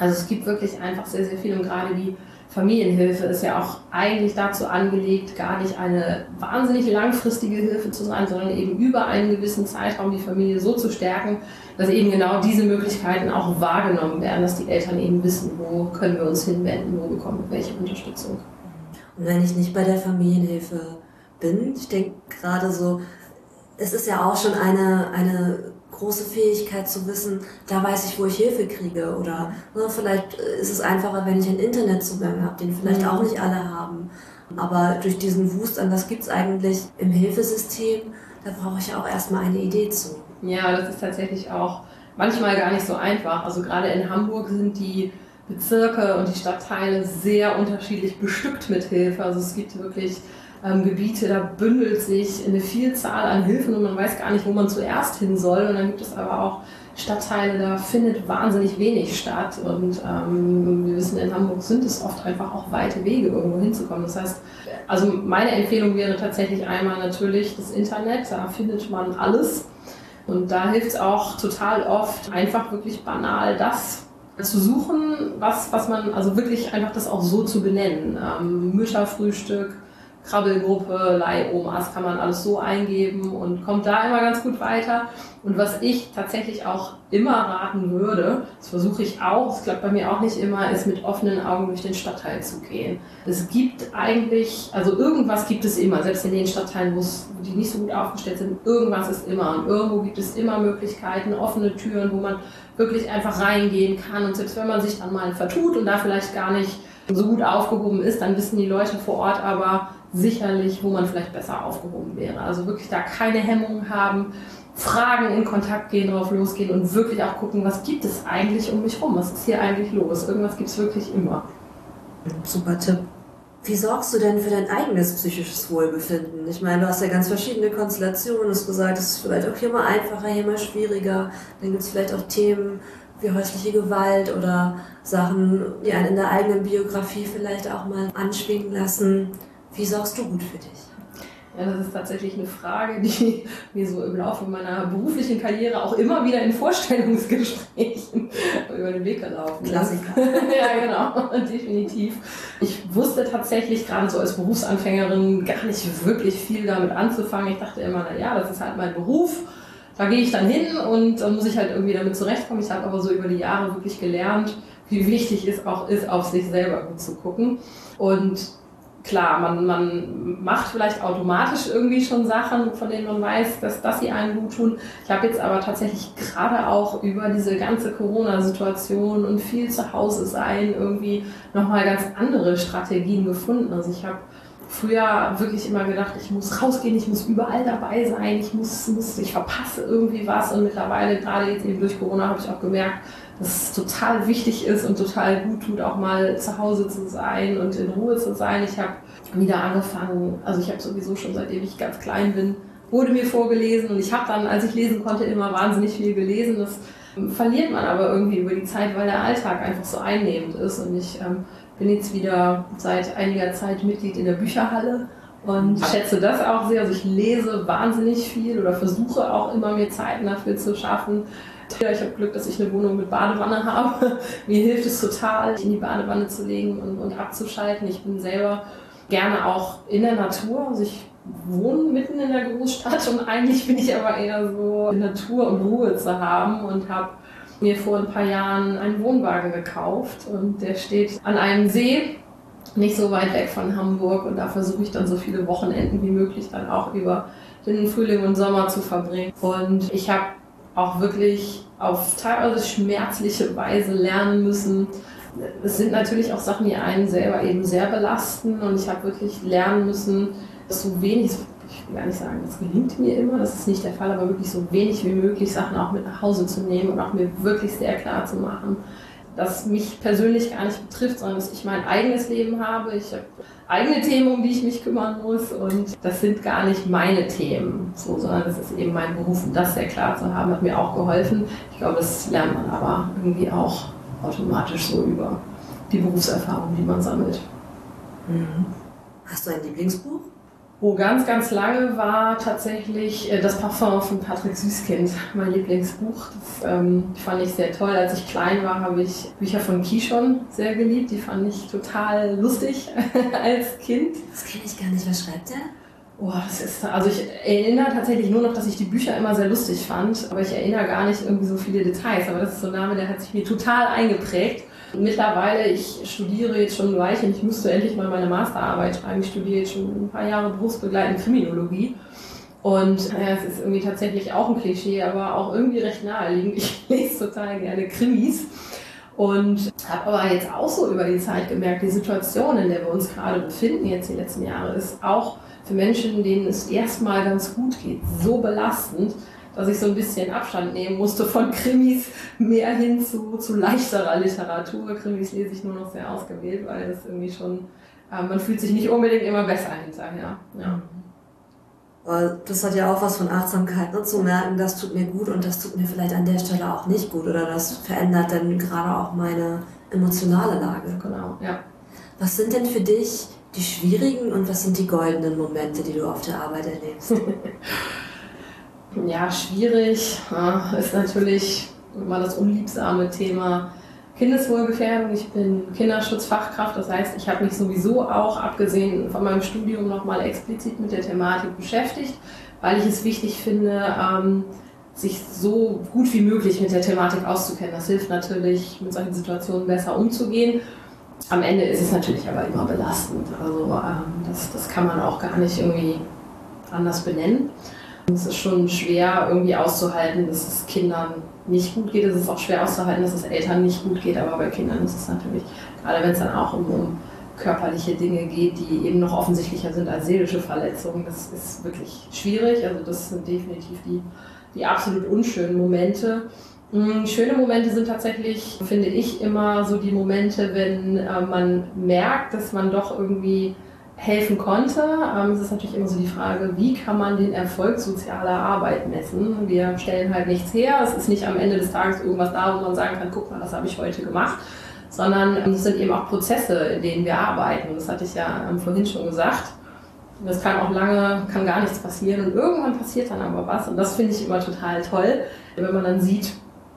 S3: Also es gibt wirklich einfach sehr, sehr viel und gerade die Familienhilfe ist ja auch eigentlich dazu angelegt, gar nicht eine wahnsinnig langfristige Hilfe zu sein, sondern eben über einen gewissen Zeitraum die Familie so zu stärken, dass eben genau diese Möglichkeiten auch wahrgenommen werden, dass die Eltern eben wissen, wo können wir uns hinwenden, wo bekommen wir welche Unterstützung.
S2: Und wenn ich nicht bei der Familienhilfe bin, ich denke gerade so, es ist ja auch schon eine, eine große Fähigkeit zu wissen, da weiß ich, wo ich Hilfe kriege. Oder ne, vielleicht ist es einfacher, wenn ich einen Internetzugang habe, den vielleicht mhm. auch nicht alle haben. Aber durch diesen Wust an, was gibt es eigentlich im Hilfesystem, da brauche ich ja auch erstmal eine Idee zu.
S3: Ja, das ist tatsächlich auch manchmal gar nicht so einfach. Also gerade in Hamburg sind die Bezirke und die Stadtteile sehr unterschiedlich bestückt mit Hilfe. Also es gibt wirklich ähm, Gebiete, da bündelt sich eine Vielzahl an Hilfen und man weiß gar nicht, wo man zuerst hin soll. Und dann gibt es aber auch Stadtteile, da findet wahnsinnig wenig statt. Und ähm, wir wissen, in Hamburg sind es oft einfach auch weite Wege, irgendwo hinzukommen. Das heißt, also meine Empfehlung wäre tatsächlich einmal natürlich das Internet, da findet man alles. Und da hilft es auch total oft, einfach wirklich banal das zu suchen, was, was man, also wirklich einfach das auch so zu benennen. Ähm, Mütterfrühstück, Krabbelgruppe, Leihomas kann man alles so eingeben und kommt da immer ganz gut weiter. Und was ich tatsächlich auch immer raten würde, das versuche ich auch, es klappt bei mir auch nicht immer, ist mit offenen Augen durch den Stadtteil zu gehen. Es gibt eigentlich, also irgendwas gibt es immer, selbst in den Stadtteilen, wo die nicht so gut aufgestellt sind, irgendwas ist immer. Und irgendwo gibt es immer Möglichkeiten, offene Türen, wo man wirklich einfach reingehen kann. Und selbst wenn man sich dann mal vertut und da vielleicht gar nicht so gut aufgehoben ist, dann wissen die Leute vor Ort aber, sicherlich, wo man vielleicht besser aufgehoben wäre. Also wirklich da keine Hemmungen haben, Fragen in Kontakt gehen, drauf losgehen und wirklich auch gucken, was gibt es eigentlich um mich rum? Was ist hier eigentlich los? Irgendwas gibt es wirklich immer.
S2: Super Tipp. Wie sorgst du denn für dein eigenes psychisches Wohlbefinden? Ich meine, du hast ja ganz verschiedene Konstellationen. Du hast gesagt, es ist vielleicht auch hier mal einfacher, hier mal schwieriger. Dann gibt es vielleicht auch Themen wie häusliche Gewalt oder Sachen, die einen in der eigenen Biografie vielleicht auch mal anschwingen lassen. Wie sorgst du gut für dich?
S3: Ja, das ist tatsächlich eine Frage, die mir so im Laufe meiner beruflichen Karriere auch immer wieder in Vorstellungsgesprächen über den Weg gelaufen ist.
S2: Klassiker.
S3: ja, genau, definitiv. Ich wusste tatsächlich gerade so als Berufsanfängerin gar nicht wirklich viel damit anzufangen. Ich dachte immer, na ja, das ist halt mein Beruf. Da gehe ich dann hin und dann muss ich halt irgendwie damit zurechtkommen. Ich habe aber so über die Jahre wirklich gelernt, wie wichtig es auch ist, auf sich selber gut zu gucken. Und klar, man, man macht vielleicht automatisch irgendwie schon Sachen, von denen man weiß, dass, dass sie einen gut tun. Ich habe jetzt aber tatsächlich gerade auch über diese ganze Corona-Situation und viel zu Hause sein irgendwie nochmal ganz andere Strategien gefunden. Also ich habe früher wirklich immer gedacht, ich muss rausgehen, ich muss überall dabei sein, ich muss, muss ich verpasse irgendwie was und mittlerweile, gerade jetzt eben durch Corona, habe ich auch gemerkt, dass es total wichtig ist und total gut tut, auch mal zu Hause zu sein und in Ruhe zu sein. Ich habe wieder angefangen, also ich habe sowieso schon seitdem ich ganz klein bin, wurde mir vorgelesen und ich habe dann, als ich lesen konnte, immer wahnsinnig viel gelesen. Das verliert man aber irgendwie über die Zeit, weil der Alltag einfach so einnehmend ist. Und ich ähm, bin jetzt wieder seit einiger Zeit Mitglied in der Bücherhalle und schätze das auch sehr. Also ich lese wahnsinnig viel oder versuche auch immer mir Zeiten dafür zu schaffen. Ja, ich habe Glück, dass ich eine Wohnung mit Badewanne habe. Mir hilft es total, in die Badewanne zu legen und, und abzuschalten. Ich bin selber gerne auch in der Natur. Also ich wohne mitten in der Großstadt und eigentlich bin ich aber eher so Natur und Ruhe zu haben und habe mir vor ein paar Jahren einen Wohnwagen gekauft und der steht an einem See nicht so weit weg von Hamburg und da versuche ich dann so viele Wochenenden wie möglich dann auch über den Frühling und Sommer zu verbringen. Und ich habe auch wirklich auf teilweise schmerzliche Weise lernen müssen. Es sind natürlich auch Sachen, die einen selber eben sehr belasten und ich habe wirklich lernen müssen, so wenig, ich will gar nicht sagen, das gelingt mir immer, das ist nicht der Fall, aber wirklich so wenig wie möglich Sachen auch mit nach Hause zu nehmen und auch mir wirklich sehr klar zu machen, das mich persönlich gar nicht betrifft, sondern dass ich mein eigenes Leben habe. Ich habe eigene Themen, um die ich mich kümmern muss und das sind gar nicht meine Themen, so, sondern das ist eben mein Beruf und das sehr klar zu haben, hat mir auch geholfen. Ich glaube, das lernt man aber irgendwie auch automatisch so über die Berufserfahrung, die man sammelt.
S2: Mhm. Hast du ein Lieblingsbuch?
S3: Oh, ganz, ganz lange war tatsächlich äh, das Parfum von Patrick Süßkind mein Lieblingsbuch. Das ähm, fand ich sehr toll. Als ich klein war, habe ich Bücher von Kishon sehr geliebt. Die fand ich total lustig als Kind.
S2: Das kenne ich gar nicht. Was schreibt er?
S3: Oh, das ist, also ich erinnere tatsächlich nur noch, dass ich die Bücher immer sehr lustig fand, aber ich erinnere gar nicht irgendwie so viele Details. Aber das ist so ein Name, der hat sich mir total eingeprägt. Mittlerweile, ich studiere jetzt schon ein Weilchen, ich müsste endlich mal meine Masterarbeit schreiben. Ich studiere jetzt schon ein paar Jahre berufsbegleitende Kriminologie. Und ja, es ist irgendwie tatsächlich auch ein Klischee, aber auch irgendwie recht naheliegend. Ich lese total gerne Krimis. Und habe aber jetzt auch so über die Zeit gemerkt, die Situation, in der wir uns gerade befinden, jetzt die letzten Jahre, ist auch für Menschen, denen es erstmal ganz gut geht, so belastend, dass ich so ein bisschen Abstand nehmen musste von Krimis mehr hin zu, zu leichterer Literatur. Krimis lese ich nur noch sehr ausgewählt, weil es irgendwie schon, äh, man fühlt sich nicht unbedingt immer besser hinterher. Ja.
S2: Das hat ja auch was von Achtsamkeit, ne? zu merken, das tut mir gut und das tut mir vielleicht an der Stelle auch nicht gut oder das verändert dann gerade auch meine emotionale Lage.
S3: Genau, ja.
S2: Was sind denn für dich die schwierigen und was sind die goldenen Momente, die du auf der Arbeit erlebst?
S3: Ja, schwierig ist natürlich immer das unliebsame Thema Kindeswohlgefährdung. Ich bin Kinderschutzfachkraft, das heißt, ich habe mich sowieso auch, abgesehen von meinem Studium, nochmal explizit mit der Thematik beschäftigt, weil ich es wichtig finde, ähm, sich so gut wie möglich mit der Thematik auszukennen. Das hilft natürlich, mit solchen Situationen besser umzugehen. Am Ende ist es natürlich aber immer belastend. Also ähm, das, das kann man auch gar nicht irgendwie anders benennen. Es ist schon schwer irgendwie auszuhalten, dass es Kindern nicht gut geht. Es ist auch schwer auszuhalten, dass es Eltern nicht gut geht. Aber bei Kindern ist es natürlich, gerade wenn es dann auch um, um körperliche Dinge geht, die eben noch offensichtlicher sind als seelische Verletzungen, das ist wirklich schwierig. Also das sind definitiv die, die absolut unschönen Momente. Hm, schöne Momente sind tatsächlich, finde ich, immer so die Momente, wenn äh, man merkt, dass man doch irgendwie helfen konnte. Ähm, es ist natürlich immer so die Frage, wie kann man den Erfolg sozialer Arbeit messen? Wir stellen halt nichts her. Es ist nicht am Ende des Tages irgendwas da, wo man sagen kann, guck mal, das habe ich heute gemacht. Sondern ähm, es sind eben auch Prozesse, in denen wir arbeiten. Das hatte ich ja ähm, vorhin schon gesagt. Das kann auch lange, kann gar nichts passieren und irgendwann passiert dann aber was. Und das finde ich immer total toll, wenn man dann sieht,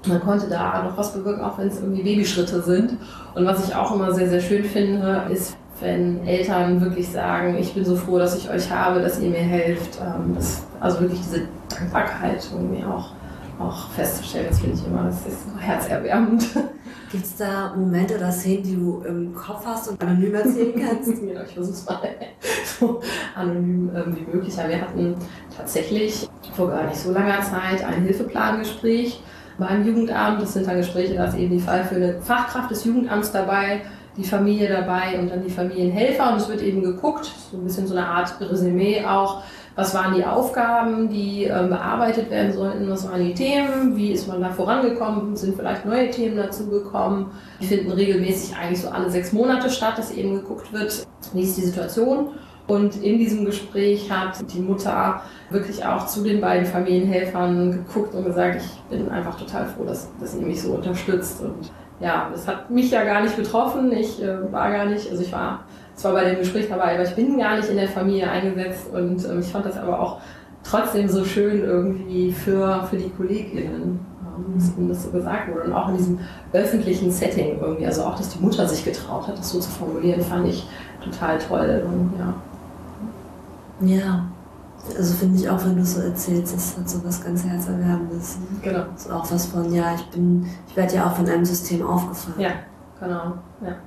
S3: man konnte da noch was bewirken, auch wenn es irgendwie Babyschritte sind. Und was ich auch immer sehr, sehr schön finde, ist, wenn Eltern wirklich sagen, ich bin so froh, dass ich euch habe, dass ihr mir helft. Ähm, das, also wirklich diese Dankbarkeit irgendwie auch, auch festzustellen, das finde ich immer, das ist herzerwärmend.
S2: Gibt es da Momente oder Szenen, die du im Kopf hast und anonym erzählen kannst?
S3: ja, ich versuche es mal so anonym ähm, wie möglich. Ja, wir hatten tatsächlich vor gar nicht so langer Zeit ein Hilfeplangespräch beim Jugendamt. Das sind dann Gespräche, da ist eben die Fall für eine Fachkraft des Jugendamts dabei die Familie dabei und dann die Familienhelfer und es wird eben geguckt, so ein bisschen so eine Art Resümee auch, was waren die Aufgaben, die ähm, bearbeitet werden sollten, was waren die Themen, wie ist man da vorangekommen, sind vielleicht neue Themen dazugekommen. Die finden regelmäßig eigentlich so alle sechs Monate statt, dass eben geguckt wird, wie ist die Situation. Und in diesem Gespräch hat die Mutter wirklich auch zu den beiden Familienhelfern geguckt und gesagt, ich bin einfach total froh, dass, dass ihr mich so unterstützt. Und ja, das hat mich ja gar nicht betroffen. Ich äh, war gar nicht, also ich war zwar bei dem Gespräch dabei, aber ich bin gar nicht in der Familie eingesetzt und ähm, ich fand das aber auch trotzdem so schön irgendwie für, für die KollegInnen, ähm, dass ihnen das so gesagt wurde und auch in diesem öffentlichen Setting irgendwie, also auch, dass die Mutter sich getraut hat, das so zu formulieren, fand ich total toll und ja.
S2: Ja, also finde ich auch, wenn du so erzählst, das hat so was ganz Herzerwärmendes.
S3: Genau.
S2: Ist auch was von, ja, ich bin, ich werde ja auch von einem System aufgefangen.
S3: Ja, genau, ja.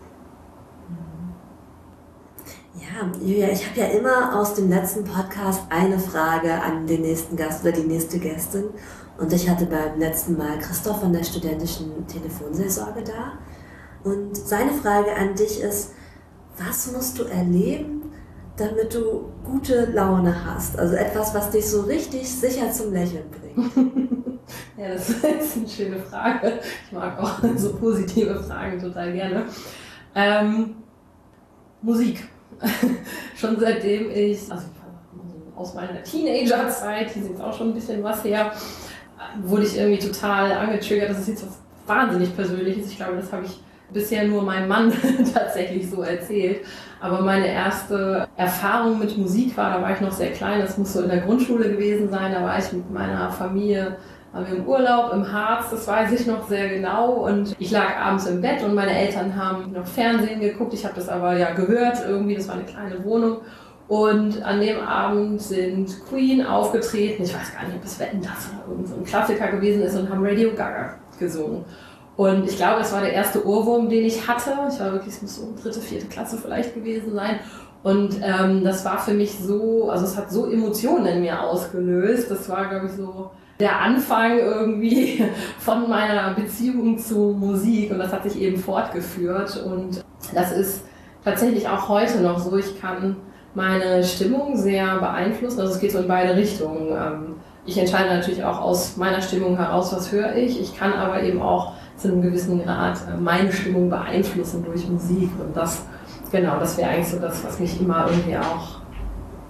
S2: Ja, Julia, ich habe ja immer aus dem letzten Podcast eine Frage an den nächsten Gast oder die nächste Gästin. Und ich hatte beim letzten Mal Christoph von der studentischen Telefonseelsorge da. Und seine Frage an dich ist, was musst du erleben, damit du gute Laune hast? Also etwas, was dich so richtig sicher zum Lächeln bringt.
S3: ja, das ist eine schöne Frage. Ich mag auch so positive Fragen total gerne. Ähm, Musik. schon seitdem ich, also aus meiner Teenagerzeit, hier jetzt auch schon ein bisschen was her, wurde ich irgendwie total angetriggert. Das ist jetzt was wahnsinnig Persönliches. Ich glaube, das habe ich bisher nur mein Mann tatsächlich so erzählt. Aber meine erste Erfahrung mit Musik war, da war ich noch sehr klein, das muss so in der Grundschule gewesen sein, da war ich mit meiner Familie waren wir im Urlaub im Harz, das weiß ich noch sehr genau. Und ich lag abends im Bett und meine Eltern haben noch Fernsehen geguckt. Ich habe das aber ja gehört, irgendwie, das war eine kleine Wohnung. Und an dem Abend sind Queen aufgetreten. Ich weiß gar nicht, ob es Wetten das oder irgend so ein Klassiker gewesen ist und haben Radio Gaga gesungen. Und ich glaube, es war der erste Ohrwurm, den ich hatte. Ich war wirklich, es muss so dritte, vierte Klasse vielleicht gewesen sein. Und ähm, das war für mich so, also es hat so Emotionen in mir ausgelöst. Das war, glaube ich, so der Anfang irgendwie von meiner Beziehung zu Musik. Und das hat sich eben fortgeführt. Und das ist tatsächlich auch heute noch so. Ich kann meine Stimmung sehr beeinflussen. Also es geht so in beide Richtungen. Ähm, ich entscheide natürlich auch aus meiner Stimmung heraus, was höre ich. Ich kann aber eben auch zu einem gewissen Grad äh, meine Stimmung beeinflussen durch Musik. Und das, genau, das wäre eigentlich so das, was mich immer irgendwie auch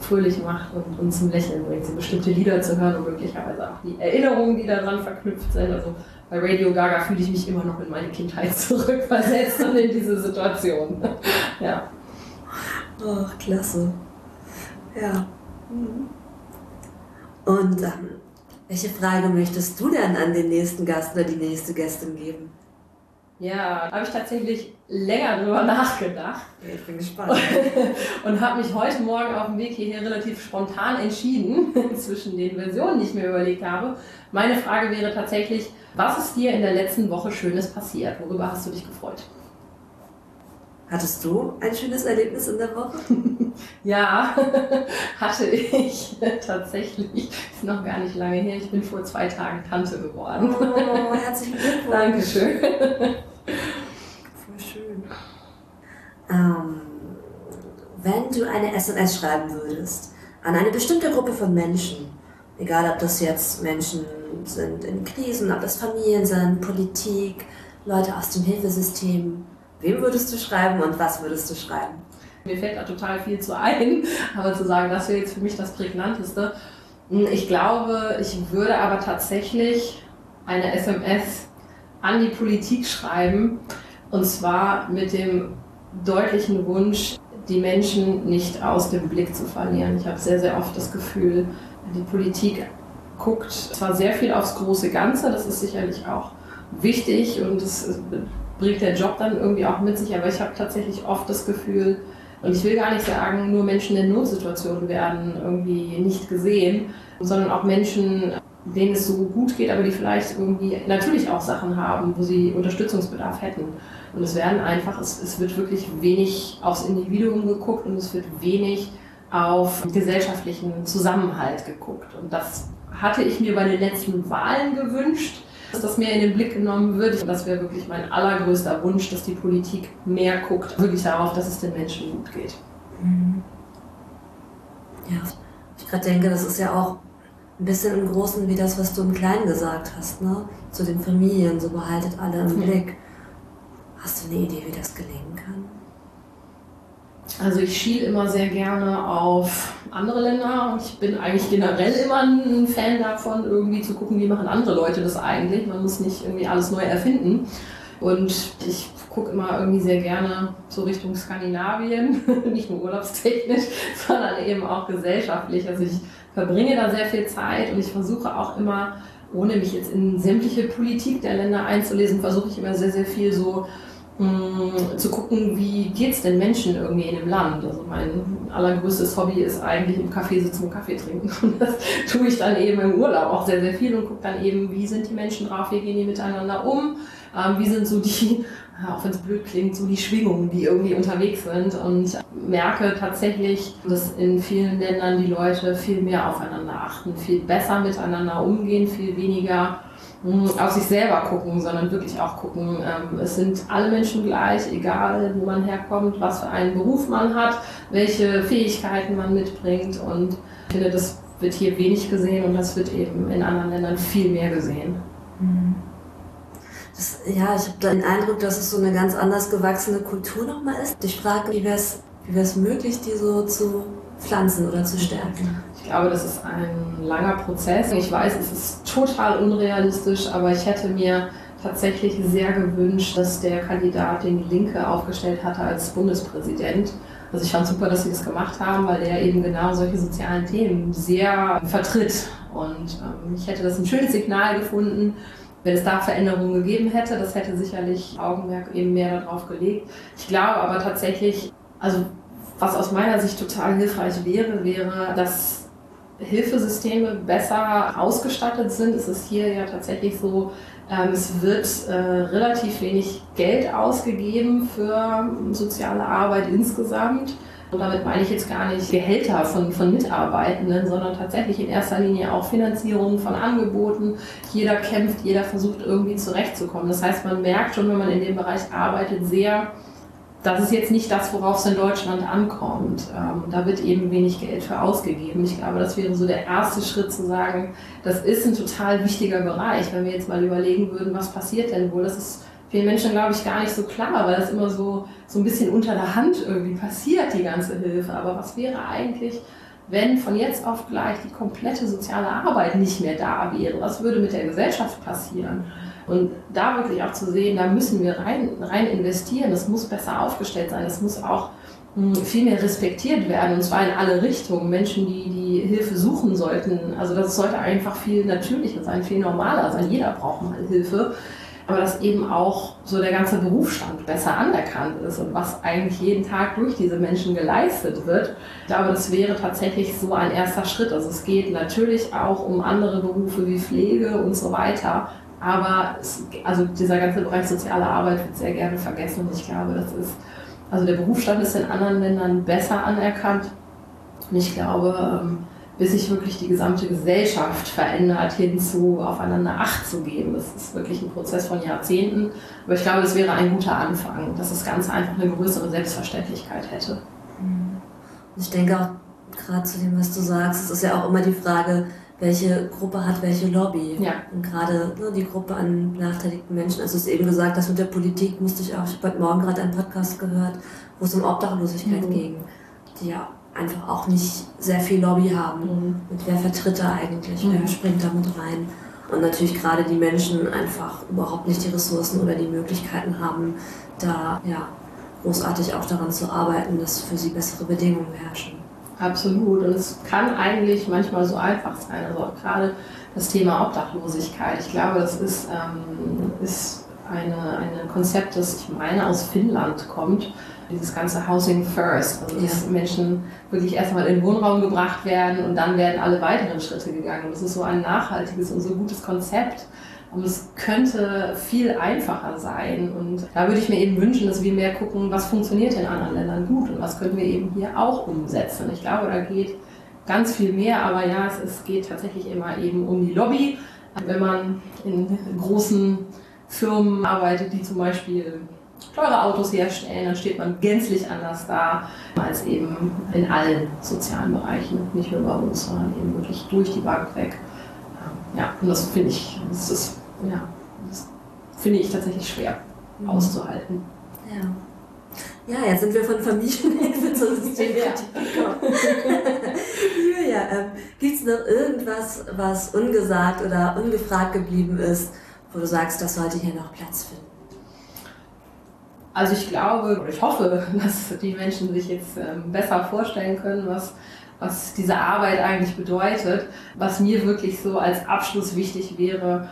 S3: fröhlich macht und, und zum Lächeln bringt, so bestimmte Lieder zu hören und möglicherweise auch die Erinnerungen, die daran verknüpft sind. Also bei Radio Gaga fühle ich mich immer noch in meine Kindheit zurückversetzt und in diese Situation. ja.
S2: Ach, klasse. Ja. Und ähm, welche Frage möchtest du denn an den nächsten Gast oder die nächste Gästin geben?
S3: Ja, habe ich tatsächlich länger drüber nachgedacht.
S2: Ich bin gespannt.
S3: und habe mich heute Morgen auf dem Weg hierher relativ spontan entschieden zwischen den Versionen, die ich mir überlegt habe. Meine Frage wäre tatsächlich, was ist dir in der letzten Woche Schönes passiert? Worüber hast du dich gefreut?
S2: Hattest du ein schönes Erlebnis in der Woche?
S3: ja, hatte ich tatsächlich. Ist noch gar nicht lange her. Ich bin vor zwei Tagen Tante geworden.
S2: Oh, herzlichen Glückwunsch.
S3: Dankeschön.
S2: Voll schön. Ähm, wenn du eine SMS schreiben würdest an eine bestimmte Gruppe von Menschen, egal ob das jetzt Menschen sind in Krisen, ob das Familien sind, Politik, Leute aus dem Hilfesystem, Wem würdest du schreiben und was würdest du schreiben?
S3: Mir fällt da total viel zu ein, aber zu sagen, das wäre jetzt für mich das Prägnanteste. Hm, ich glaube, ich würde aber tatsächlich eine SMS an die Politik schreiben und zwar mit dem deutlichen Wunsch, die Menschen nicht aus dem Blick zu verlieren. Ich habe sehr, sehr oft das Gefühl, die Politik guckt zwar sehr viel aufs große Ganze, das ist sicherlich auch wichtig und es bringt der Job dann irgendwie auch mit sich, aber ich habe tatsächlich oft das Gefühl, und ich will gar nicht sagen, nur Menschen in Notsituationen werden irgendwie nicht gesehen, sondern auch Menschen, denen es so gut geht, aber die vielleicht irgendwie natürlich auch Sachen haben, wo sie Unterstützungsbedarf hätten. Und es werden einfach, es, es wird wirklich wenig aufs Individuum geguckt und es wird wenig auf gesellschaftlichen Zusammenhalt geguckt. Und das hatte ich mir bei den letzten Wahlen gewünscht dass das mehr in den Blick genommen wird. Und das wäre wirklich mein allergrößter Wunsch, dass die Politik mehr guckt, wirklich darauf, dass es den Menschen gut geht. Mhm.
S2: Ja, ich gerade denke, das ist ja auch ein bisschen im Großen wie das, was du im Kleinen gesagt hast, ne? Zu den Familien, so behaltet alle im Blick. Hast du eine Idee, wie das gelingen kann?
S3: Also ich schiele immer sehr gerne auf andere Länder ich bin eigentlich generell immer ein Fan davon, irgendwie zu gucken, wie machen andere Leute das eigentlich. Man muss nicht irgendwie alles neu erfinden. Und ich gucke immer irgendwie sehr gerne so Richtung Skandinavien, nicht nur urlaubstechnisch, sondern eben auch gesellschaftlich. Also ich verbringe da sehr viel Zeit und ich versuche auch immer, ohne mich jetzt in sämtliche Politik der Länder einzulesen, versuche ich immer sehr, sehr viel so Mm, zu gucken, wie geht es den Menschen irgendwie in dem Land. Also mein allergrößtes Hobby ist eigentlich im Café sitzen und Kaffee trinken. Und das tue ich dann eben im Urlaub auch sehr, sehr viel und gucke dann eben, wie sind die Menschen drauf, wie gehen die miteinander um, ähm, wie sind so die, auch wenn es blöd klingt, so die Schwingungen, die irgendwie unterwegs sind und merke tatsächlich, dass in vielen Ländern die Leute viel mehr aufeinander achten, viel besser miteinander umgehen, viel weniger auf sich selber gucken, sondern wirklich auch gucken, ähm, es sind alle Menschen gleich, egal wo man herkommt, was für einen Beruf man hat, welche Fähigkeiten man mitbringt und ich finde, das wird hier wenig gesehen und das wird eben in anderen Ländern viel mehr gesehen.
S2: Mhm. Das, ja, ich habe den Eindruck, dass es so eine ganz anders gewachsene Kultur nochmal ist. Ich frage, wie wäre es wie möglich, die so zu pflanzen oder zu stärken?
S3: Ich glaube, das ist ein langer Prozess. Ich weiß, es ist total unrealistisch, aber ich hätte mir tatsächlich sehr gewünscht, dass der Kandidat, den die Linke aufgestellt hatte als Bundespräsident, also ich fand super, dass sie das gemacht haben, weil er eben genau solche sozialen Themen sehr vertritt. Und ähm, ich hätte das ein schönes Signal gefunden, wenn es da Veränderungen gegeben hätte. Das hätte sicherlich Augenmerk eben mehr darauf gelegt. Ich glaube aber tatsächlich, also was aus meiner Sicht total hilfreich wäre, wäre, dass Hilfesysteme besser ausgestattet sind. Es ist hier ja tatsächlich so, ähm, es wird äh, relativ wenig Geld ausgegeben für soziale Arbeit insgesamt. Und damit meine ich jetzt gar nicht Gehälter von, von Mitarbeitenden, sondern tatsächlich in erster Linie auch Finanzierung von Angeboten. Jeder kämpft, jeder versucht irgendwie zurechtzukommen. Das heißt, man merkt schon, wenn man in dem Bereich arbeitet, sehr, das ist jetzt nicht das, worauf es in Deutschland ankommt. Ähm, da wird eben wenig Geld für ausgegeben. Ich glaube, das wäre so der erste Schritt zu sagen, das ist ein total wichtiger Bereich. Wenn wir jetzt mal überlegen würden, was passiert denn wohl, das ist vielen Menschen, glaube ich, gar nicht so klar, weil das immer so, so ein bisschen unter der Hand irgendwie passiert, die ganze Hilfe. Aber was wäre eigentlich, wenn von jetzt auf gleich die komplette soziale Arbeit nicht mehr da wäre? Was würde mit der Gesellschaft passieren? Und da wirklich auch zu sehen, da müssen wir rein, rein investieren. Das muss besser aufgestellt sein. Das muss auch hm, viel mehr respektiert werden und zwar in alle Richtungen. Menschen, die die Hilfe suchen sollten. Also das sollte einfach viel natürlicher sein, viel normaler sein. Jeder braucht mal Hilfe. Aber dass eben auch so der ganze Berufsstand besser anerkannt ist und was eigentlich jeden Tag durch diese Menschen geleistet wird. Ich glaube, das wäre tatsächlich so ein erster Schritt. Also es geht natürlich auch um andere Berufe wie Pflege und so weiter. Aber es, also dieser ganze Bereich soziale Arbeit wird sehr gerne vergessen und ich glaube, das ist, also der Berufsstand ist in anderen Ländern besser anerkannt. Und ich glaube, ähm, bis sich wirklich die gesamte Gesellschaft verändert, hinzu aufeinander Acht zu geben. Das ist wirklich ein Prozess von Jahrzehnten. Aber ich glaube, das wäre ein guter Anfang, dass das Ganze einfach eine größere Selbstverständlichkeit hätte.
S2: Ich denke auch gerade zu dem, was du sagst, es ist ja auch immer die Frage, welche Gruppe hat welche Lobby.
S3: Ja.
S2: Und gerade ne, die Gruppe an benachteiligten Menschen, also es ist eben gesagt, das mit der Politik musste ich auch, ich habe heute Morgen gerade einen Podcast gehört, wo es um Obdachlosigkeit mhm. ging, die ja einfach auch nicht sehr viel Lobby haben. Mhm. Und wer vertritt da eigentlich? Mhm. Wer springt da mit rein? Und natürlich gerade die Menschen einfach überhaupt nicht die Ressourcen oder die Möglichkeiten haben, da ja, großartig auch daran zu arbeiten, dass für sie bessere Bedingungen herrschen.
S3: Absolut. Und es kann eigentlich manchmal so einfach sein. Also auch gerade das Thema Obdachlosigkeit. Ich glaube, das ist, ähm, ist eine, ein Konzept, das ich meine aus Finnland kommt. Dieses ganze Housing First. Also dass ja. Menschen wirklich erstmal in den Wohnraum gebracht werden und dann werden alle weiteren Schritte gegangen. Und das ist so ein nachhaltiges und so gutes Konzept und es könnte viel einfacher sein. Und da würde ich mir eben wünschen, dass wir mehr gucken, was funktioniert in anderen Ländern gut und was können wir eben hier auch umsetzen. Ich glaube, da geht ganz viel mehr, aber ja, es, es geht tatsächlich immer eben um die Lobby. Wenn man in großen Firmen arbeitet, die zum Beispiel teure Autos herstellen, dann steht man gänzlich anders da als eben in allen sozialen Bereichen, nicht nur bei uns, sondern eben wirklich durch die Bank weg. Ja, und das finde ich, das ist ja, das finde ich tatsächlich schwer mhm. auszuhalten.
S2: Ja. Ja, jetzt sind wir von Familienhilfe zur Systemkritik gekommen. Julia, ähm, gibt es noch irgendwas, was ungesagt oder ungefragt geblieben ist, wo du sagst, das sollte hier noch Platz finden?
S3: Also ich glaube, oder ich hoffe, dass die Menschen sich jetzt ähm, besser vorstellen können, was, was diese Arbeit eigentlich bedeutet. Was mir wirklich so als Abschluss wichtig wäre,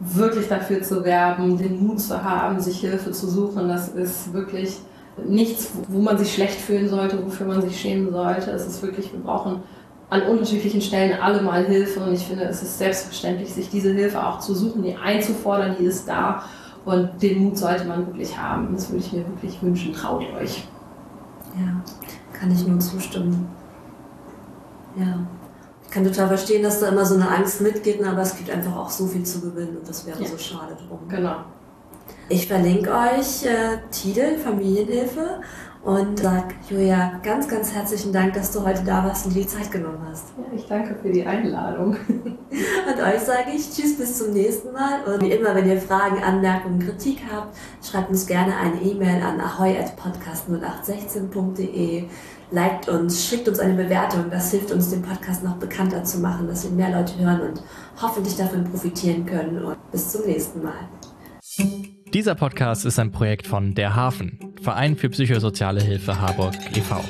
S3: wirklich dafür zu werben, den Mut zu haben, sich Hilfe zu suchen. Das ist wirklich nichts, wo man sich schlecht fühlen sollte, wofür man sich schämen sollte. Es ist wirklich, wir brauchen an unterschiedlichen Stellen alle mal Hilfe und ich finde, es ist selbstverständlich, sich diese Hilfe auch zu suchen, die einzufordern, die ist da und den Mut sollte man wirklich haben. Das würde ich mir wirklich wünschen. Traut euch.
S2: Ja, kann ich nur zustimmen. Ja kann total verstehen, dass da immer so eine Angst mitgeht, aber es gibt einfach auch so viel zu gewinnen und das wäre ja. so schade drum.
S3: Genau.
S2: Ich verlinke euch äh, Tide, Familienhilfe und sag Julia ganz, ganz herzlichen Dank, dass du heute da warst und dir die Zeit genommen hast.
S3: Ja, ich danke für die Einladung.
S2: und euch sage ich Tschüss, bis zum nächsten Mal. Und wie immer, wenn ihr Fragen, Anmerkungen, Kritik habt, schreibt uns gerne eine E-Mail an ahoy.podcast0816.de liked uns, schickt uns eine Bewertung. Das hilft uns, den Podcast noch bekannter zu machen, dass wir mehr Leute hören und hoffentlich davon profitieren können. Und bis zum nächsten Mal.
S1: Dieser Podcast ist ein Projekt von Der Hafen, Verein für psychosoziale Hilfe Harburg e.V.